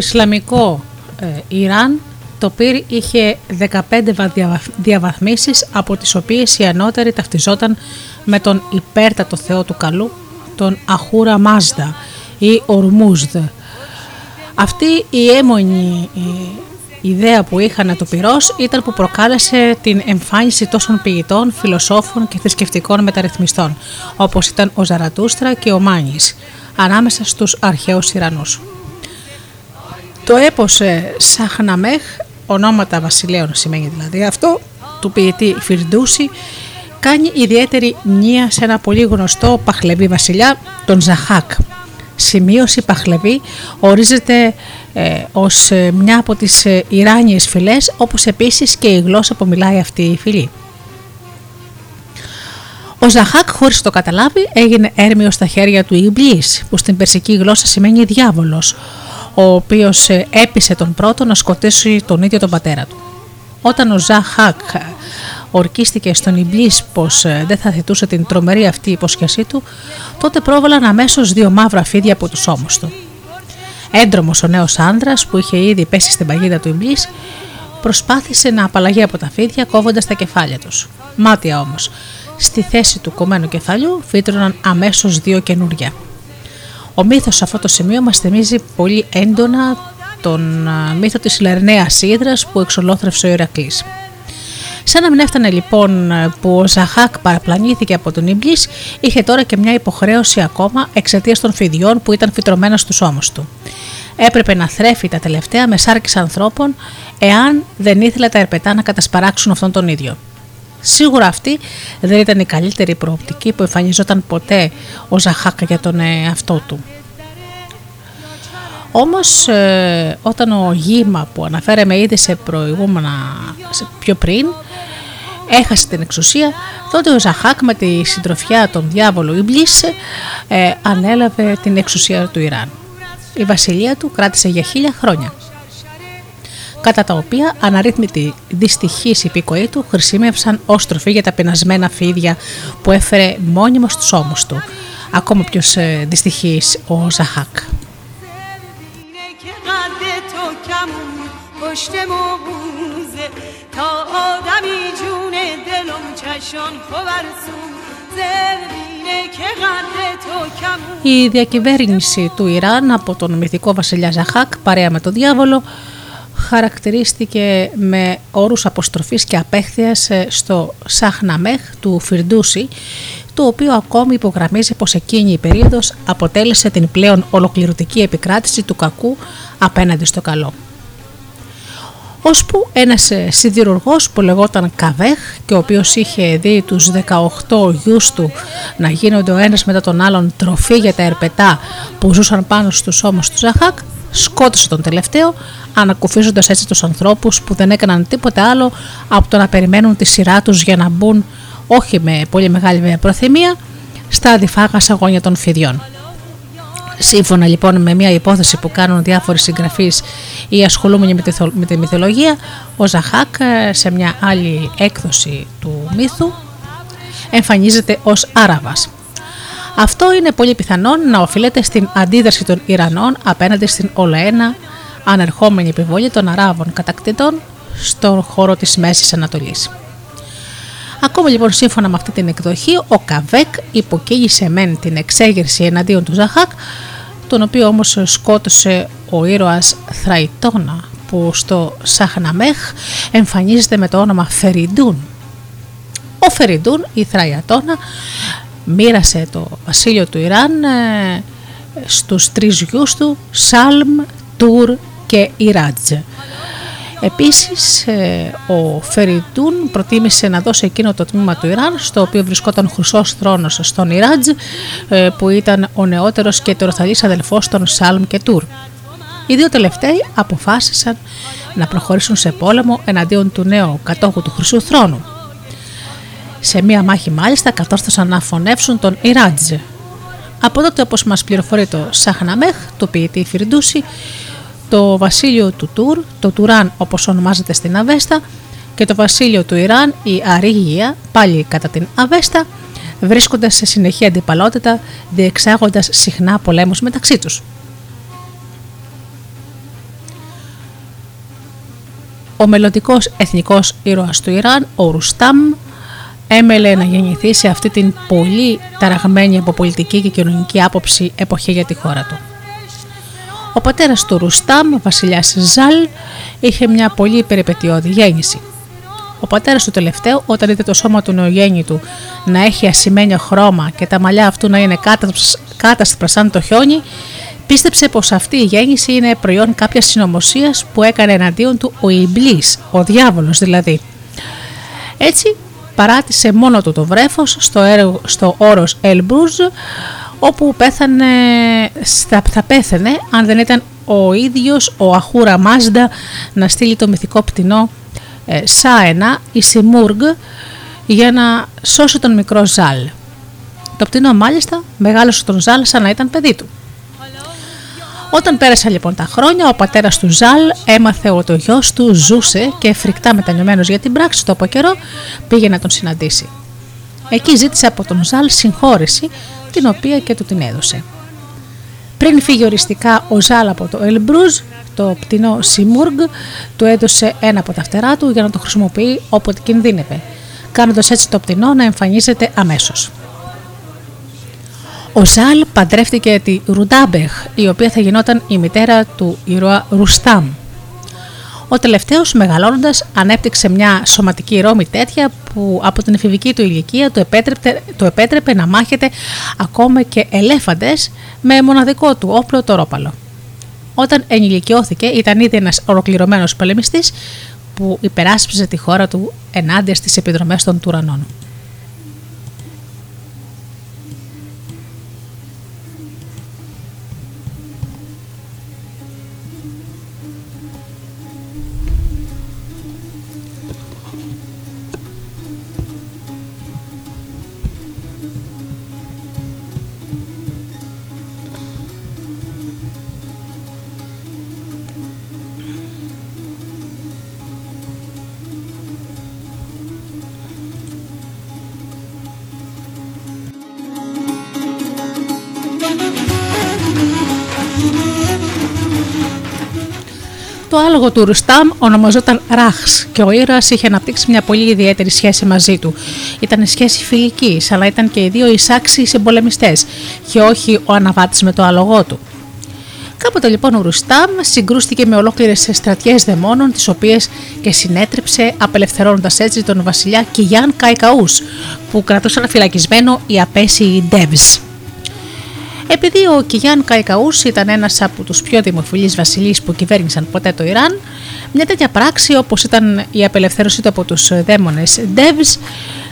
Στο προϊσλαμικό ε, Ιράν το πυρ είχε 15 βαδια- διαβαθμίσεις από τις οποίες η ανώτερη ταυτιζόταν με τον υπέρτατο θεό του καλού, τον Αχούρα Μάζδα ή Ορμούζδ. Αυτή η έμονη ε, ιδέα που είχαν το πυρός ήταν που προκάλεσε την εμφάνιση τόσων ποιητών, φιλοσόφων και θρησκευτικών μεταρρυθμιστών όπως ήταν ο Ζαρατούστρα και ο Μάνης ανάμεσα στους αρχαίους Ιρανούς. Το έπος ε, Σαχναμέχ, ονόματα βασιλέων σημαίνει δηλαδή αυτό, του ποιητή Φιρντούση, κάνει ιδιαίτερη μνήα σε ένα πολύ γνωστό παχλεβί βασιλιά, τον Ζαχάκ. Σημείωση παχλεβί ορίζεται ε, ως ε, μια από τις ε, Ιράνιες φυλές, όπως επίσης και η γλώσσα που μιλάει αυτή η φυλή. Ο Ζαχάκ, χωρίς το καταλάβει, έγινε έρμεος στα χέρια του Ιμπλής, που στην περσική γλώσσα σημαίνει διάβολος, ο οποίος ε, έπεισε τον πρώτο να σκοτήσει τον ίδιο τον πατέρα του. Όταν ο Ζαχάκ ε, ορκίστηκε στον Ιμπλής πως ε, δεν θα θετούσε την τρομερή αυτή υπόσχεσή του, τότε πρόβαλαν αμέσως δύο μαύρα φίδια από τους ώμους του. Έντρομος ο νέος άντρας που είχε ήδη πέσει στην παγίδα του Ιμπλής προσπάθησε να απαλλαγεί από τα φίδια κόβοντας τα κεφάλια τους. Μάτια όμως, στη θέση του κομμένου κεφαλιού φύτρωναν αμέσως δύο καινούρια. Ο μύθος σε αυτό το σημείο μας θυμίζει πολύ έντονα τον α, μύθο της Λερναίας Ήδρας που εξολόθρευσε ο Ηρακλής. Σαν να μην έφτανε λοιπόν που ο Ζαχάκ παραπλανήθηκε από τον Ιμπλής, είχε τώρα και μια υποχρέωση ακόμα εξαιτίας των φιδιών που ήταν φυτρωμένα στους ώμους του. Έπρεπε να θρέφει τα τελευταία με σάρκες ανθρώπων, εάν δεν ήθελε τα ερπετά να κατασπαράξουν αυτόν τον ίδιο. Σίγουρα αυτή δεν ήταν η καλύτερη προοπτική που εμφανιζόταν ποτέ ο Ζαχάκ για τον εαυτό του. Όμως ε, όταν ο Γήμα που αναφέραμε ήδη σε προηγούμενα σε πιο πριν έχασε την εξουσία, τότε ο Ζαχάκ με τη συντροφιά των διάβολου Ιμπλής ε, ανέλαβε την εξουσία του Ιράν. Η βασιλεία του κράτησε για χίλια χρόνια κατά τα οποία αναρρύθμιτοι δυστυχείς υπήκοοι του χρησιμεύσαν ως τροφή για τα πεινασμένα φίδια που έφερε μόνιμος στους ώμους του. Ακόμα πιο ε, δυστυχής ο Ζαχάκ. Η διακυβέρνηση του Ιράν από τον μυθικό βασιλιά Ζαχάκ παρέα με τον διάβολο χαρακτηρίστηκε με όρους αποστροφής και απέχθειας ε, στο Σαχναμέχ του Φιρντούση, το οποίο ακόμη υπογραμμίζει πως εκείνη η περίοδος αποτέλεσε την πλέον ολοκληρωτική επικράτηση του κακού απέναντι στο καλό. Ώσπου ένας ε, σιδηρουργός που λεγόταν Καβέχ και ο οποίος είχε δει τους 18 γιους του να γίνονται ο ένας μετά τον άλλον τροφή για τα ερπετά που ζούσαν πάνω στους ώμους του Ζαχάκ, σκότωσε τον τελευταίο ανακουφίζοντας έτσι τους ανθρώπους που δεν έκαναν τίποτα άλλο από το να περιμένουν τη σειρά τους για να μπουν, όχι με πολύ μεγάλη προθυμία, στα αδιφάγα σαγόνια των φιδιών. Σύμφωνα λοιπόν με μια υπόθεση που κάνουν διάφοροι συγγραφείς ή ασχολούμενοι με τη μυθολογία, ο Ζαχάκ σε μια άλλη έκδοση του μύθου εμφανίζεται ως Άραβας. Αυτό είναι πολύ πιθανόν να οφείλεται στην αντίδραση των Ιρανών απέναντι στην Ολαένα ανερχόμενη επιβολή των Αράβων κατακτητών στον χώρο της Μέσης Ανατολής. Ακόμα λοιπόν σύμφωνα με αυτή την εκδοχή, ο Καβέκ υποκήγησε μεν την εξέγερση εναντίον του Ζαχάκ, τον οποίο όμως σκότωσε ο ήρωας Θραϊτόνα που στο Σαχναμέχ εμφανίζεται με το όνομα Φεριντούν. Ο Φεριντούν, η Θραϊατόνα, μοίρασε το βασίλειο του Ιράν ε, στους τρεις γιους του, Σάλμ, Τούρ και Ράτζ. Επίσης ε, ο Φεριτούν προτίμησε να δώσει εκείνο το τμήμα του Ιράν στο οποίο βρισκόταν χρυσός θρόνος στον Ιράτζ ε, που ήταν ο νεότερος και τεροθαλής αδελφός των Σάλμ και Τούρ. Οι δύο τελευταίοι αποφάσισαν να προχωρήσουν σε πόλεμο εναντίον του νέου κατόχου του Χρυσού Θρόνου. Σε μία μάχη μάλιστα κατόρθωσαν να φωνεύσουν τον Ιράτζ. Από τότε όπως μας πληροφορεί το Σαχναμέχ, το ποιητή Φιρντούση, το βασίλειο του Τουρ, το Τουράν όπως ονομάζεται στην Αβέστα και το βασίλειο του Ιράν, η Αρίγια, πάλι κατά την Αβέστα, βρίσκονται σε συνεχή αντιπαλότητα, διεξάγοντας συχνά πολέμους μεταξύ τους. Ο μελλοντικός εθνικός ήρωας του Ιράν, ο Ρουστάμ, έμελε να γεννηθεί σε αυτή την πολύ ταραγμένη από πολιτική και κοινωνική άποψη εποχή για τη χώρα του. Ο πατέρας του Ρουστάμ, ο βασιλιάς Ζαλ, είχε μια πολύ περιπετειώδη γέννηση. Ο πατέρας του τελευταίου, όταν είδε το σώμα του νεογέννητου να έχει ασημένιο χρώμα και τα μαλλιά αυτού να είναι κάτασπρα σαν το χιόνι, πίστεψε πως αυτή η γέννηση είναι προϊόν κάποιας συνωμοσίας που έκανε εναντίον του ο Ιμπλής, ο διάβολος δηλαδή. Έτσι παράτησε μόνο του το βρέφος στο, έργο, στο όρος Ελμπρούζ όπου πέθανε, θα, θα πέθανε αν δεν ήταν ο ίδιος ο Αχούρα Μάζντα να στείλει το μυθικό πτηνό ε, Σάενα ή Σιμούργ για να σώσει τον μικρό Ζάλ. Το πτηνό μάλιστα μεγάλωσε τον Ζάλ σαν να ήταν παιδί του. Όταν πέρασαν λοιπόν τα χρόνια, ο πατέρας του Ζάλ έμαθε ότι ο γιος του ζούσε και φρικτά μετανιωμένος για την πράξη του από καιρό πήγε να τον συναντήσει. Εκεί ζήτησε από τον Ζάλ συγχώρεση την οποία και του την έδωσε. Πριν φύγει οριστικά ο Ζάλ από το Ελμπρούζ, το πτηνό Σιμούργ του έδωσε ένα από τα φτερά του για να το χρησιμοποιεί όποτε κινδύνευε, κάνοντας έτσι το πτηνό να εμφανίζεται αμέσως. Ο Ζάλ παντρεύτηκε τη Ρουντάμπεχ, η οποία θα γινόταν η μητέρα του ήρωα Ρουστάμ. Ο τελευταίος μεγαλώνοντας ανέπτυξε μια σωματική ρόμη τέτοια που από την εφηβική του ηλικία του επέτρεπε, του επέτρεπε να μάχεται ακόμα και ελέφαντες με μοναδικό του όπλο το ρόπαλο. Όταν ενηλικιώθηκε ήταν ήδη ένας ολοκληρωμένος πολεμιστής που υπεράσπιζε τη χώρα του ενάντια στις επιδρομές των τουρανών. Άλογο του Ρουστάμ ονομαζόταν Ράχς και ο ήρωας είχε αναπτύξει μια πολύ ιδιαίτερη σχέση μαζί του. Ήταν σχέση φιλικής, αλλά ήταν και οι δύο εισάξιοι συμπολεμιστές και όχι ο αναβάτης με το άλογό του. Κάποτε λοιπόν ο Ρουστάμ συγκρούστηκε με ολόκληρες στρατιές δαιμόνων, τις οποίες και συνέτρεψε, απελευθερώνοντας έτσι τον βασιλιά Κιγιάν Καϊκαού, που κρατούσαν φυλακισμένο οι απέσιοι Ντέβς. Επειδή ο Κιγιάν Καϊκαούς ήταν ένας από τους πιο δημοφιλείς βασιλείς που κυβέρνησαν ποτέ το Ιράν, μια τέτοια πράξη όπως ήταν η απελευθέρωσή του από τους δαίμονες Ντέβς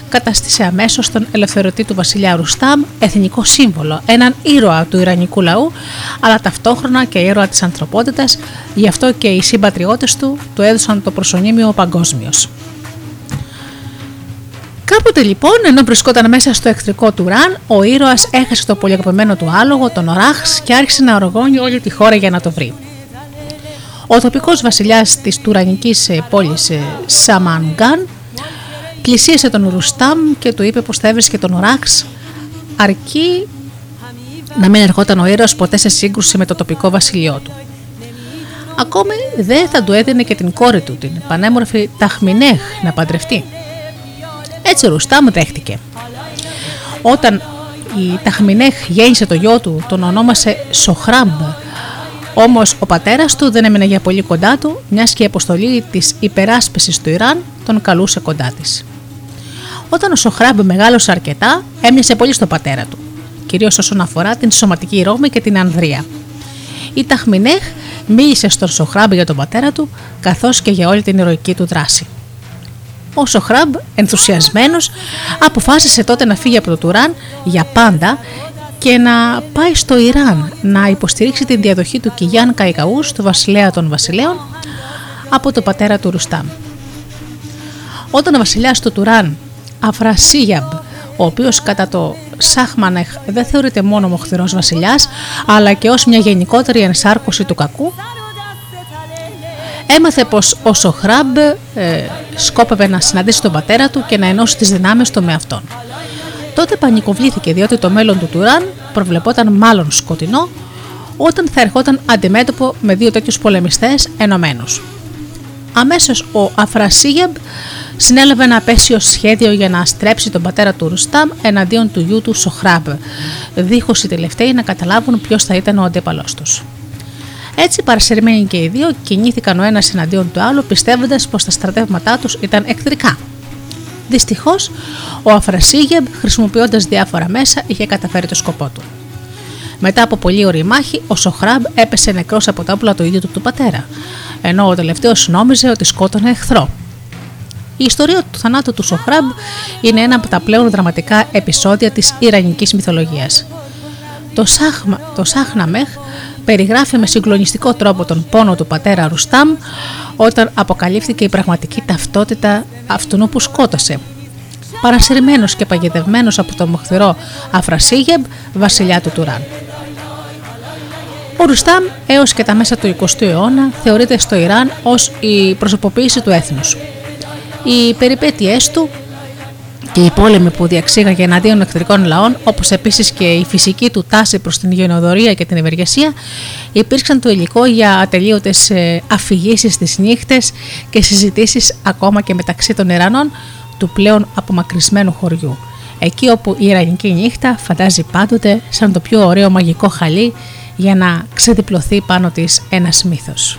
καταστήσε αμέσως τον ελευθερωτή του βασιλιά Ρουστάμ εθνικό σύμβολο, έναν ήρωα του Ιρανικού λαού, αλλά ταυτόχρονα και ήρωα της ανθρωπότητας, γι' αυτό και οι συμπατριώτες του του έδωσαν το προσωνύμιο παγκόσμιος. Κάποτε λοιπόν, ενώ βρισκόταν μέσα στο εχθρικό του Ραν, ο ήρωας έχασε το πολύ αγαπημένο του άλογο, τον Οράχ, και άρχισε να οργώνει όλη τη χώρα για να το βρει. Ο τοπικός βασιλιάς της τουρανικής πόλης Σαμανγκάν πλησίασε τον Ρουστάμ και του είπε πως θα έβρισκε τον Οράξ αρκεί να μην ερχόταν ο ήρωας ποτέ σε σύγκρουση με το τοπικό βασιλειό του. Ακόμη δεν θα του έδινε και την κόρη του, την πανέμορφη Ταχμινέχ, να παντρευτεί. Έτσι ο Ρουστάμ δέχτηκε. Όταν η Ταχμινέχ γέννησε το γιο του, τον ονόμασε Σοχράμπ. Όμως ο πατέρας του δεν έμεινε για πολύ κοντά του, μιας και η αποστολή της υπεράσπισης του Ιράν τον καλούσε κοντά της. Όταν ο Σοχράμπ μεγάλωσε αρκετά, έμοιασε πολύ στον πατέρα του, κυρίως όσον αφορά την σωματική ρόμη και την ανδρεία. Η Ταχμινέχ μίλησε στον Σοχράμπ για τον πατέρα του, καθώς και για όλη την ηρωική του δράση. Ο Σοχράμπ, ενθουσιασμένος, αποφάσισε τότε να φύγει από το Τουράν για πάντα και να πάει στο Ιράν να υποστηρίξει την διαδοχή του Κιγιάν Καϊκαού του βασιλέα των βασιλέων από τον πατέρα του Ρουστάμ. Όταν ο βασιλιάς του Τουράν Αφρασίγιαμπ, ο οποίος κατά το Σάχμανεχ δεν θεωρείται μόνο μοχθηρός βασιλιάς, αλλά και ως μια γενικότερη ενσάρκωση του κακού, έμαθε πως ο Σοχράμπ ε, σκόπευε να συναντήσει τον πατέρα του και να ενώσει τις δυνάμεις του με αυτόν. Τότε πανικοβλήθηκε διότι το μέλλον του Τουράν προβλεπόταν μάλλον σκοτεινό όταν θα ερχόταν αντιμέτωπο με δύο τέτοιους πολεμιστές ενωμένους. Αμέσως ο Αφρασίγιαμπ συνέλαβε ένα απέσιο σχέδιο για να στρέψει τον πατέρα του Ρουστάμ εναντίον του γιού του Σοχράμπ, δίχως οι τελευταίοι να καταλάβουν ποιος θα ήταν ο αντίπαλός τους. Έτσι, παρασυρμένοι και οι δύο κινήθηκαν ο ένας εναντίον του άλλου, πιστεύοντας πως τα στρατεύματά τους ήταν εχθρικά. Δυστυχώς, ο Αφρασίγεμπ, χρησιμοποιώντας διάφορα μέσα, είχε καταφέρει το σκοπό του. Μετά από πολύ ωραία μάχη, ο Σοχράμπ έπεσε νεκρός από τα όπλα του ίδιου του, του πατέρα, ενώ ο τελευταίος νόμιζε ότι σκότωνε εχθρό. Η ιστορία του θανάτου του Σοχράμπ είναι ένα από τα πλέον δραματικά επεισόδια της Ιρανικής μυθολογίας. Το, Σάχμα, το Σάχναμεχ περιγράφει με συγκλονιστικό τρόπο τον πόνο του πατέρα Ρουστάμ όταν αποκαλύφθηκε η πραγματική ταυτότητα αυτού που σκότωσε. Παρασυρμένος και παγιδευμένος από το μοχθηρό Αφρασίγεμπ, βασιλιά του Τουράν. Ο Ρουστάμ έως και τα μέσα του 20ου αιώνα θεωρείται στο Ιράν ως η προσωποποίηση του έθνους. Οι περιπέτειές του και οι πόλεμοι που διαξήγαγε εναντίον εχθρικών λαών, όπως επίσης και η φυσική του τάση προς την γενοδορία και την ευεργεσία, υπήρξαν το υλικό για ατελείωτες αφηγήσεις στις νύχτες και συζητήσεις ακόμα και μεταξύ των Ιρανών του πλέον απομακρυσμένου χωριού. Εκεί όπου η Ιρανική νύχτα φαντάζει πάντοτε σαν το πιο ωραίο μαγικό χαλί για να ξεδιπλωθεί πάνω της ένας μύθος.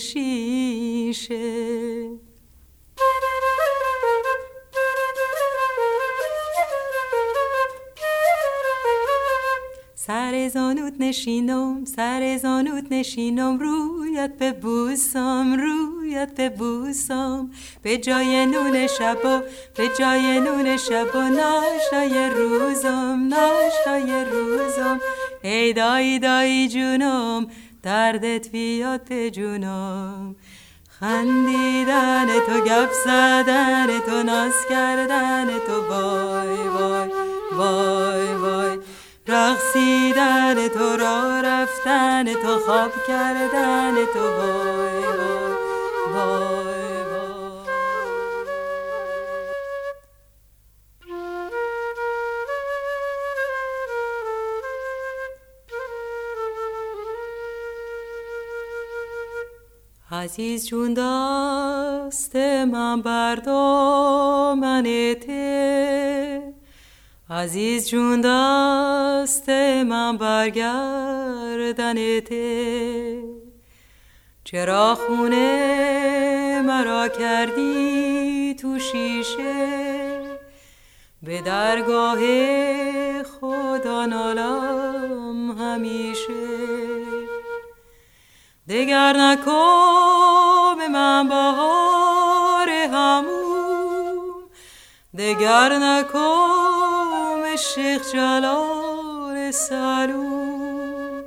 شیشه. سر زانوت نشینم سر زانوت نشینم رویت به بوسم رویت به بوسم. به جای نون شبا به جای نون شبا ناشتای روزم ناشتای روزم. ای دایی دایی جونم دردت بیاد جونم. خندیدن تو گپ زدن تو ناز کردن تو وای وای وای وای. رقصیدن تو را رفتن تو خواب کردن تو وای وای وای. عزیز جون دست من بردامن ته. عزیز جون دست من برگردن ته. چرا خونه مرا کردی تو شیشه؟ به درگاه خدا نالم همیشه. دگر نکام من بهار هموم. دگر نکام شیخ جلال سلوم.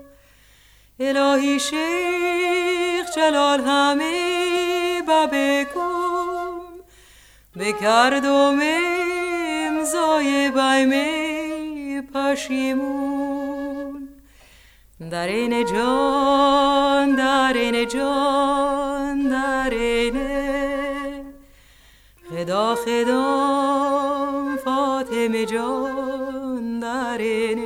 الهی شیخ جلال همه ببکم بکردم امضای بیمه پشیمون. دارین جان دارین جان دارین خدا خدا فاطمه جان دارین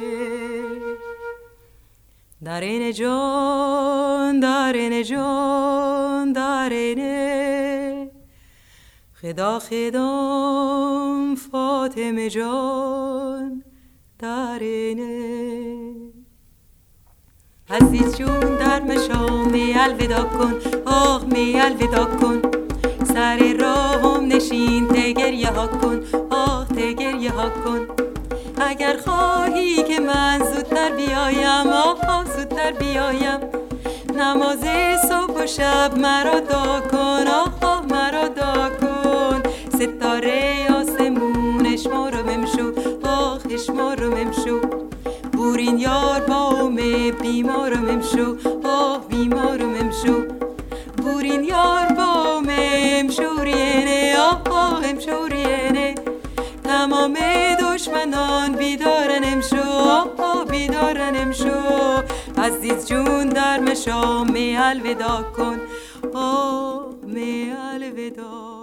دارین جان دارین جان دارین خدا خدا فاطمه جان دارین عزیز جون در مشام می الودا کن. آه می الودا کن. سر راهم نشین تگریه ها کن. آه تگریه ها کن. اگر خواهی که من زودتر بیایم آه زودتر بیایم. نماز صبح و شب مرا دا کن. آه مرا دا کن. ستاره آسمونش ما رو بمشو آخش ما بورین یار بام بیمارم امشو آه بیمارم امشو بورین یار بام امشورینه آه آه امشورینه تمام دشمنان بیدارن امشو آه آه بیدارن امشو عزیز جون در مشام می الودا کن. آه می الودا.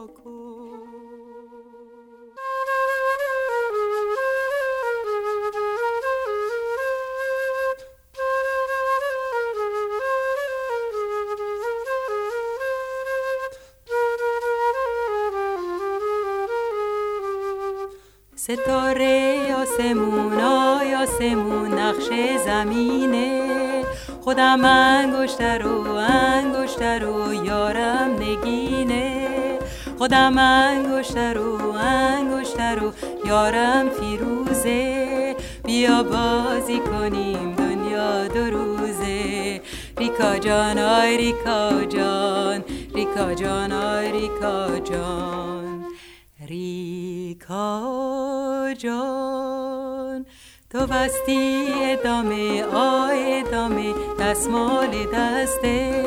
آسمون آی آسمون نقش زمینه. خودم انگشتر و انگشتر و یارم نگینه. خودم انگشتر و انگشتر و یارم فیروزه. بیا بازی کنیم دنیا دو روزه. ریکا جان آی ریکا جان. ریکا جان آی ریکا جان. ریکا جان تو بستی ادامه آ ادامه دستمال دسته.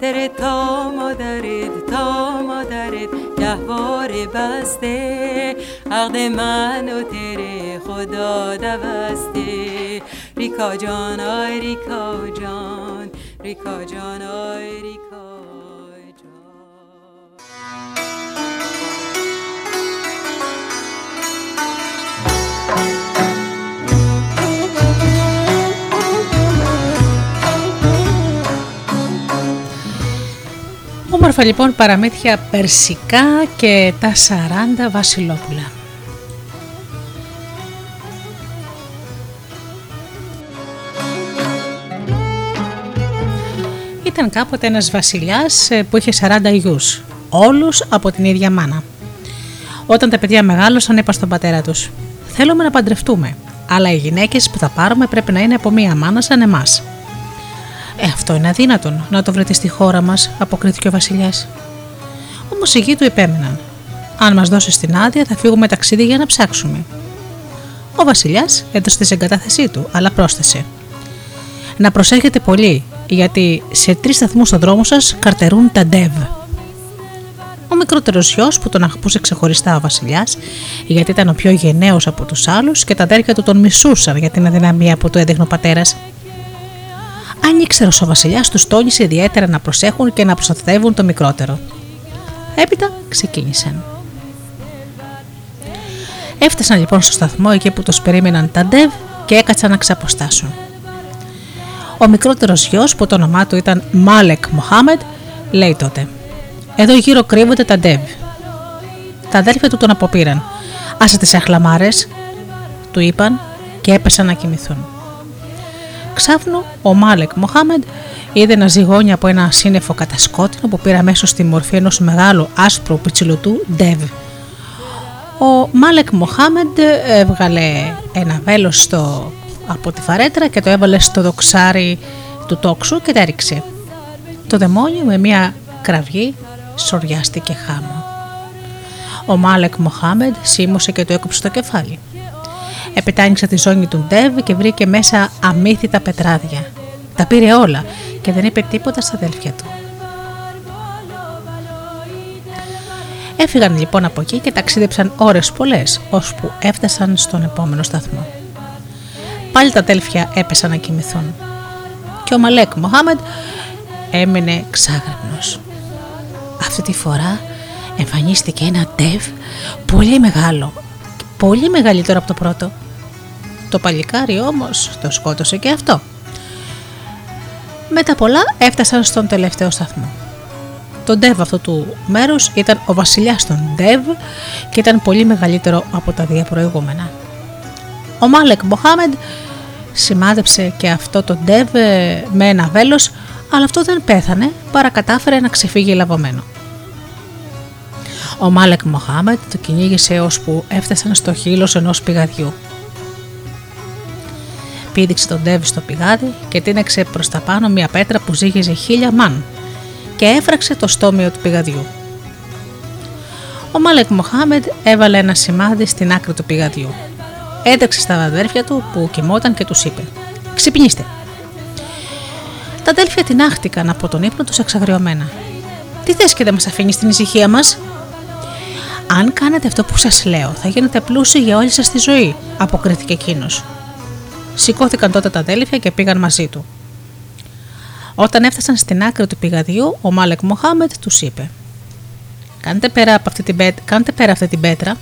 تره تا مادرت تا مادرت گهوار بسته. عقد من و تره خدا دوسته. ریکا جان آی ریکا جان ریکا جان آی ریکا Όμορφα λοιπόν παραμύθια περσικά και τα 40 βασιλόπουλα. Ήταν κάποτε ένας βασιλιάς ε, που είχε 40 γιους, όλους από την ίδια μάνα. Όταν τα παιδιά μεγάλωσαν είπα στον πατέρα τους «Θέλουμε να παντρευτούμε, αλλά οι γυναίκες που θα πάρουμε πρέπει να είναι από μία μάνα σαν εμάς». Ε, αυτό είναι αδύνατον να το βρείτε στη χώρα μας, αποκρίθηκε ο Βασιλιάς. Όμως οι γη του επέμεναν. Αν μας δώσεις την άδεια, θα φύγουμε ταξίδι για να ψάξουμε. Ο Βασιλιάς έδωσε τη εγκατάθεσή του, αλλά πρόσθεσε. Να προσέχετε πολύ, γιατί σε τρεις σταθμούς στον δρόμο σας καρτερούν τα ντεβ. Ο μικρότερος γιος που τον αγαπούσε ξεχωριστά ο Βασιλιάς, γιατί ήταν ο πιο γενναίος από τους άλλους και τα αδέρφια του τον μισούσαν για την αδυναμία που του έδειχνε ο πατέρας. Αν ήξερε ο Βασιλιά, τους τόνισε ιδιαίτερα να προσέχουν και να προστατεύουν το μικρότερο. Έπειτα ξεκίνησαν. Έφτασαν λοιπόν στο σταθμό εκεί που τους περίμεναν τα ντεβ και έκατσαν να ξαποστάσουν. Ο μικρότερος γιος, που το όνομά του ήταν Μάλεκ Μοχάμεντ, λέει τότε: Εδώ γύρω κρύβονται τα ντεβ. Τα αδέρφια του τον αποπήραν. Άσε τις αχλαμάρες, του είπαν και έπεσαν να κοιμηθούν. Ξάφνου, ο Μάλεκ Μοχάμεντ είδε ένα ζυγόνι από ένα σύννεφο κατασκότεινο που πήρε αμέσως στη μορφή ενός μεγάλου άσπρου πιτσιλωτού Ντεβ. Ο Μάλεκ Μοχάμεντ έβγαλε ένα βέλος στο, από τη φαρέτρα και το έβαλε στο δοξάρι του τόξου και τα έριξε. Το δαιμόνιο με μια κραυγή σοριάστηκε χάμω. Ο Μάλεκ Μοχάμεντ σίμωσε και το έκοψε στο κεφάλι. Επετάνηξε τη ζώνη του Ντεβ και βρήκε μέσα αμύθιτα πετράδια. Τα πήρε όλα και δεν είπε τίποτα στα αδέλφια του. Έφυγαν λοιπόν από εκεί και ταξίδεψαν ώρες πολλές, ώσπου έφτασαν στον επόμενο σταθμό. Πάλι τα αδέλφια έπεσαν να κοιμηθούν. Και ο Μαλέκ Μοχάμεντ έμεινε ξάγραπνος. Αυτή τη φορά εμφανίστηκε ένα ντεβ πολύ μεγάλο, πολύ μεγαλύτερο από το πρώτο. Το παλικάρι όμως το σκότωσε και αυτό. Με τα πολλά έφτασαν στον τελευταίο σταθμό. Το ντεβ αυτού του μέρους ήταν ο βασιλιάς των ντεβ και ήταν πολύ μεγαλύτερο από τα δύο προηγούμενα. Ο Μάλεκ Μοχάμεντ σημάδεψε και αυτό το ντεβ ε, με ένα βέλος αλλά αυτό δεν πέθανε παρά κατάφερε να ξεφύγει λαβωμένο. Ο Μάλεκ Μοχάμετ το κυνήγησε ώσπου έφτασαν στο χείλος ενός πηγαδιού. Πήδηξε τον Ντέβι στο πηγάδι και τίνεξε προς τα πάνω μια πέτρα που ζύγιζε χίλια μαν και έφραξε το στόμιο του πηγαδιού. Ο Μάλεκ Μοχάμετ έβαλε ένα σημάδι στην άκρη του πηγαδιού. Έτρεξε στα αδέρφια του που κοιμόταν και τους είπε «Ξυπνήστε». Τα αδέρφια τεινάχτηκαν από τον ύπνο τους εξαγριωμένα. «Τι θες και δεν μας αφήνεις την ησυχία μας» Αν κάνετε αυτό που σας λέω, θα γίνετε πλούσιοι για όλη σας τη ζωή, αποκρίθηκε εκείνος. Σηκώθηκαν τότε τα αδέλφια και πήγαν μαζί του. Όταν έφτασαν στην άκρη του πηγαδιού, ο Μάλεκ Μοχάμετ τους είπε: Κάντε πέρα, από αυτή την πέτρα, κάντε πέρα αυτή την πέτρα.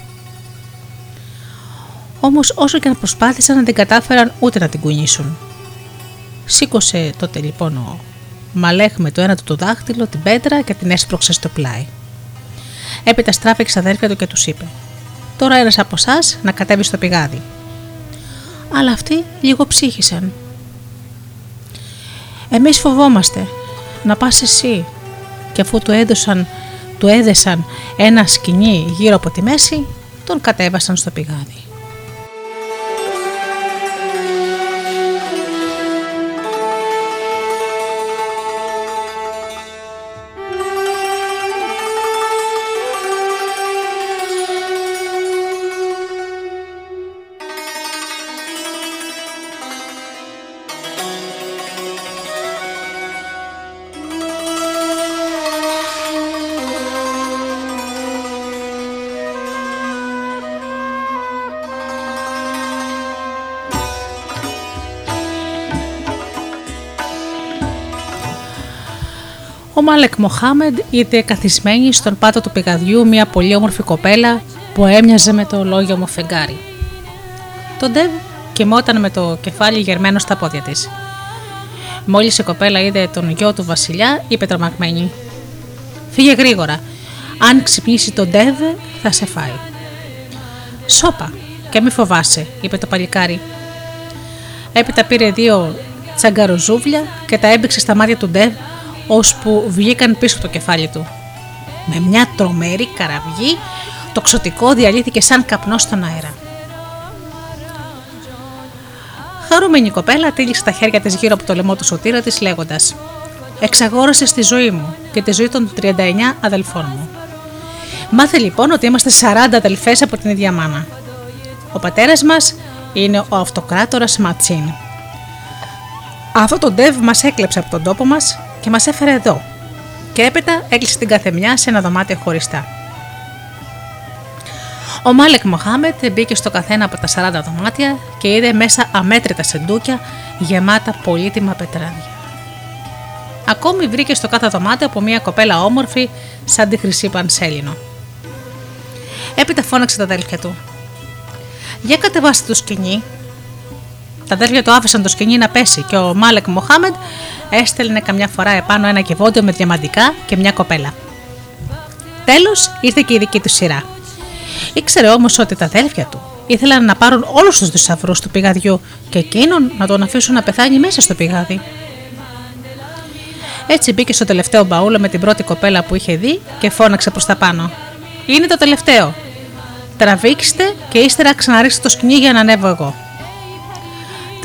Όμως, όσο και να προσπάθησαν, να την κατάφεραν ούτε να την κουνήσουν. Σήκωσε τότε λοιπόν ο Μαλέχ με το ένα του το δάχτυλο την πέτρα και την έσπρωξε στο πλάι. Έπειτα στράφηκε στα αδέρφια του και τους είπε: Τώρα ένας από εσάς να κατέβει στο πηγάδι. Αλλά αυτοί λίγο ψύχησαν. Εμείς φοβόμαστε να πας εσύ. Και αφού του έδωσαν, του έδεσαν ένα σκηνή γύρω από τη μέση, τον κατέβασαν στο πηγάδι. Ο Μάλεκ Μοχάμεντ είδε καθισμένη στον πάτο του πηγαδιού μια πολύ όμορφη κοπέλα που έμοιαζε με το λόγιο μου φεγγάρι. Το Ντεβ κοιμόταν με το κεφάλι γερμένο στα πόδια της. Μόλις η κοπέλα είδε τον γιο του βασιλιά, είπε τρομαγμένη «Φύγε γρήγορα, αν ξυπνήσει τον Ντεβ θα σε φάει». «Σώπα και μη φοβάσαι», είπε το παλικάρι. Έπειτα πήρε δύο τσαγκαροζούβλια και τα έμπηξε στα μάτια του Ντεβ ώσπου βγήκαν πίσω από το κεφάλι του. Με μια τρομερή καραυγή, το ξωτικό διαλύθηκε σαν καπνό στον αέρα. Χαρούμενη κοπέλα τύλιξε τα χέρια της γύρω από το λαιμό του σωτήρα της, λέγοντας: Εξαγόρασε τη ζωή μου και τη ζωή των 39 αδελφών μου. Μάθε λοιπόν ότι είμαστε 40 αδελφές από την ίδια μάνα. Ο πατέρας μας είναι ο αυτοκράτορας Ματσίν. Αυτό το ντεβ μας έκλεψε από τον τόπο μας και μας έφερε εδώ. Και έπειτα έκλεισε την καθεμιά σε ένα δωμάτιο χωριστά. Ο Μάλεκ Μοχάμετ μπήκε στο καθένα από τα 40 δωμάτια και είδε μέσα αμέτρητα σεντούκια γεμάτα πολύτιμα πετράδια. Ακόμη βρήκε στο κάθε δωμάτιο από μια κοπέλα όμορφη σαν τη χρυσή πανσέλινο. Έπειτα φώναξε τα αδέλφια του. Για κατεβάστε το σκηνή. Τα αδέλφια του άφησαν το σκηνή να πέσει και ο Μάλεκ Μοχάμετ έστελνε καμιά φορά επάνω ένα κεβόντιο με διαμαντικά και μια κοπέλα. Τέλος ήρθε και η δική του σειρά. Ήξερε όμως ότι τα αδέλφια του ήθελαν να πάρουν όλους τους θησαυρούς του πηγαδιού και εκείνον να τον αφήσουν να πεθάνει μέσα στο πηγάδι. Έτσι μπήκε στο τελευταίο μπαούλο με την πρώτη κοπέλα που είχε δει και φώναξε προς τα πάνω. Είναι το τελευταίο. Τραβήξτε και ύστερα ξαναρίξτε το σκηνή για να ανέβω εγώ.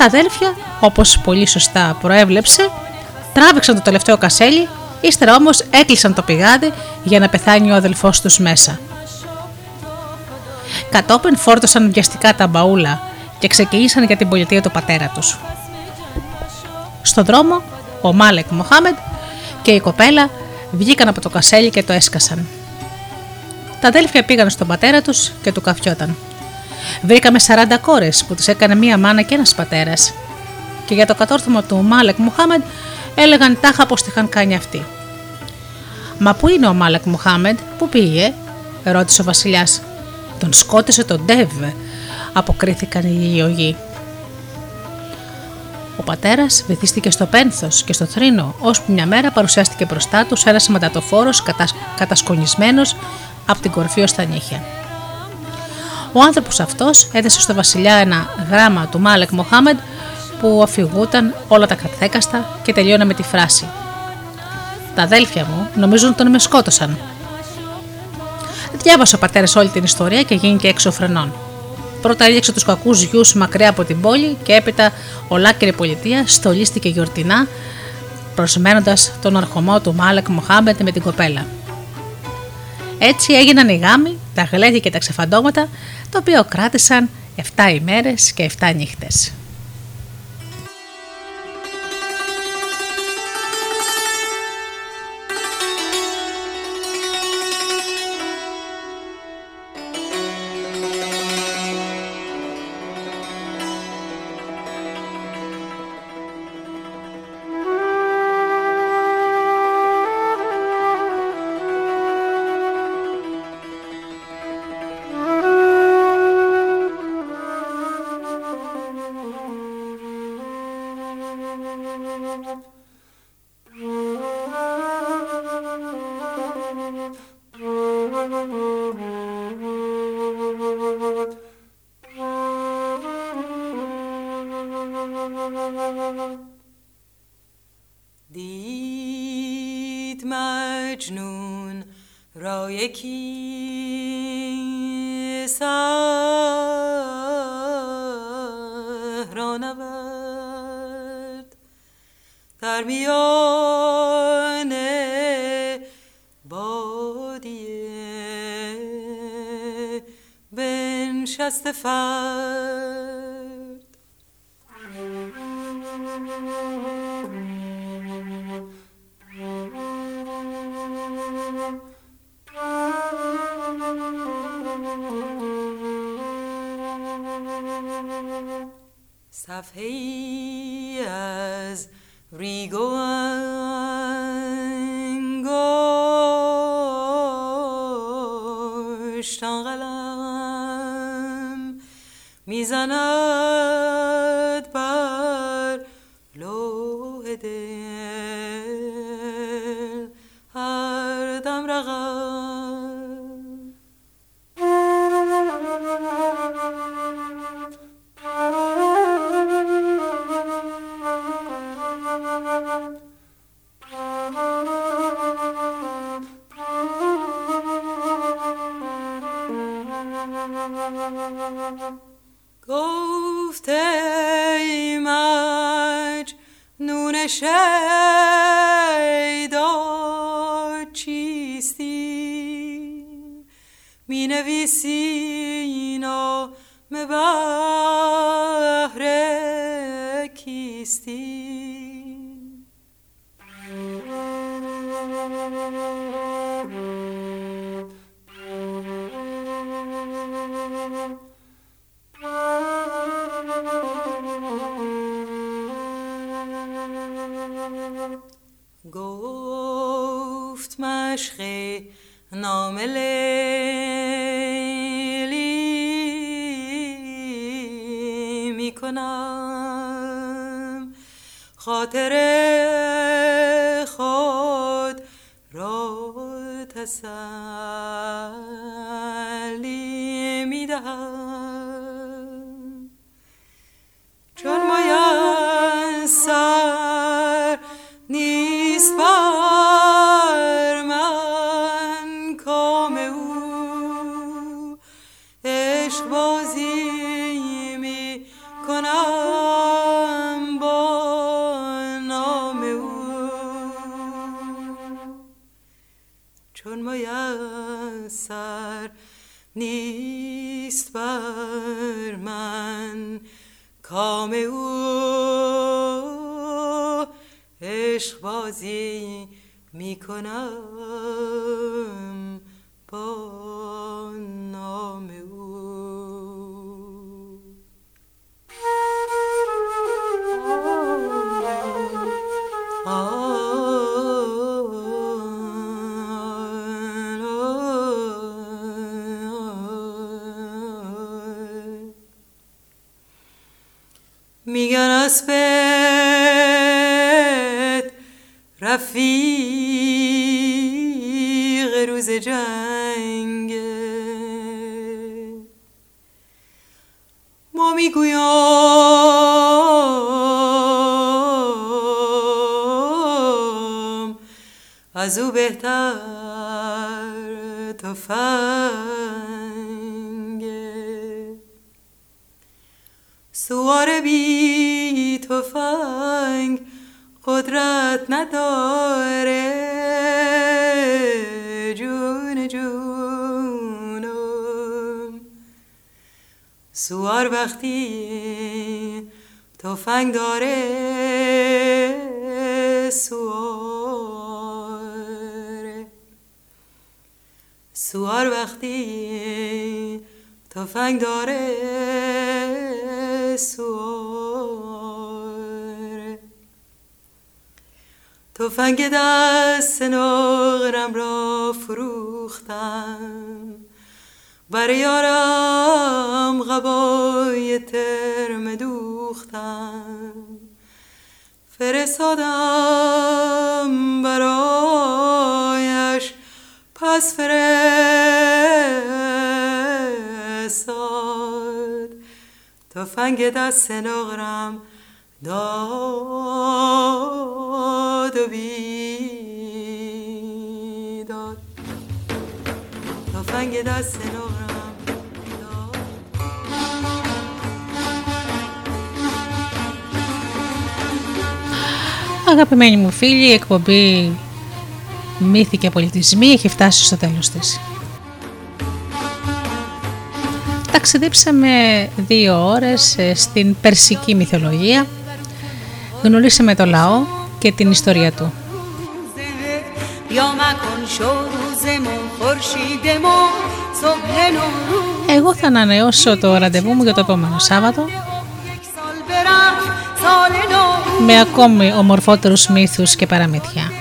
Τα αδέλφια, όπως πολύ σωστά προέβλεψε, τράβηξαν το τελευταίο κασέλι, ύστερα όμως έκλεισαν το πηγάδι για να πεθάνει ο αδελφός τους μέσα. Κατόπιν φόρτωσαν βιαστικά τα μπαούλα και ξεκίνησαν για την πολιτεία του πατέρα τους. Στον δρόμο, ο Μάλεκ Μοχάμεντ και η κοπέλα βγήκαν από το κασέλι και το έσκασαν. Τα αδέλφια πήγαν στον πατέρα τους και του καφιόταν. Βρήκαμε 40 κόρες που τις έκανε μία μάνα και ένας πατέρας. Και για το κατόρθωμα του Μάλεκ Μοχάμεντ έλεγαν τάχα πως τη είχαν κάνει αυτοί. Μα πού είναι ο Μάλεκ Μοχάμεντ, πού πήγε, ρώτησε ο βασιλιάς. Τον σκότωσε τον Ντεβ, αποκρίθηκαν οι γεωγοί. Ο πατέρας βυθίστηκε στο πένθος και στο θρήνο, ώσπου μια μέρα παρουσιάστηκε μπροστά του ένας σηματατοφόρο κατα... κατασκονισμένος από την κορφή ως τα νύχια. Ο άνθρωπος αυτός έδεσε στο βασιλιά ένα γράμμα του Μάλεκ Μοχάμεντ που αφηγούταν όλα τα καθέκαστα και τελείωνε με τη φράση «Τα αδέλφια μου νομίζουν τον με σκότωσαν. Διάβασε ο πατέρας όλη την ιστορία και γίνηκε έξω φρενών. Πρώτα έλεξε τους κακούς γιους μακριά από την πόλη και έπειτα ολάκερη πολιτεία στολίστηκε γιορτινά, προσμένοντας τον αρχομό του Μάλεκ Μοχάμπετ με την κοπέλα. Έτσι έγιναν οι γάμοι, τα γλέδια και τα ξεφαντώματα, τα οποία κράτησαν 7 ημέρες και 7 νύχτες. من کام او. عشق بازی می با اسبت رفیق روز جنگ. ما می‌گویم از او بهتر تفنگه قدرت نداره. جون جونم سوار وقتی تفنگ داره. سواره سوار وقتی تفنگ داره. سواره تفنگ دست نقرم را فروختم. بر یارم غبای ترم دوختم. فرستادم برایش پس فرستاد. تفنگ دست نقرم داد و بیداد تفنگ دست نقرم داد Αγαπημένοι μου φίλοι, η εκπομπή Μύθοι και Πολιτισμοί έχει φτάσει στο τέλος της. Ταξιδέψαμε δύο ώρες ε, στην περσική μυθολογία, γνωρίσαμε το λαό και την ιστορία του. بیا مکن شو روزمون خورشیدمون صبح نوروز Εγώ θα ανανεώσω το ραντεβού μου για το επόμενο Σάββατο یک سال برم سال نو με ακόμη ομορφότερους μύθους και παραμύθια.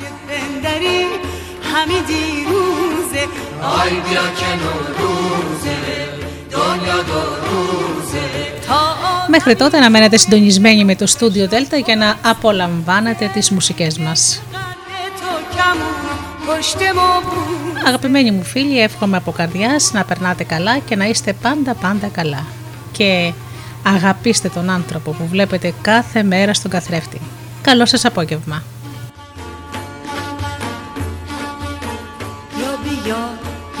که بندری همی دیروز روزه آی بیا که نوروزه دنیا دو روزه Μέχρι τότε να μένετε συντονισμένοι με το Studio Delta για να απολαμβάνετε τις μουσικές μας. Αγαπημένοι μου φίλοι, εύχομαι από καρδιάς να περνάτε καλά και να είστε πάντα πάντα καλά. Και αγαπήστε τον άνθρωπο που βλέπετε κάθε μέρα στον καθρέφτη. Καλό σας απόγευμα.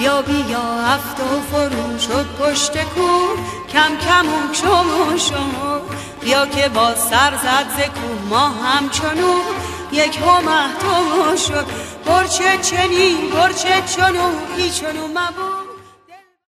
بیا بیا افت و فرو شد پشت کو کم کم و شما شما بیا که با سر زد ز کو ما همچنو یک همه تو شد. برچه چنین برچه چنو ای چنو مبود.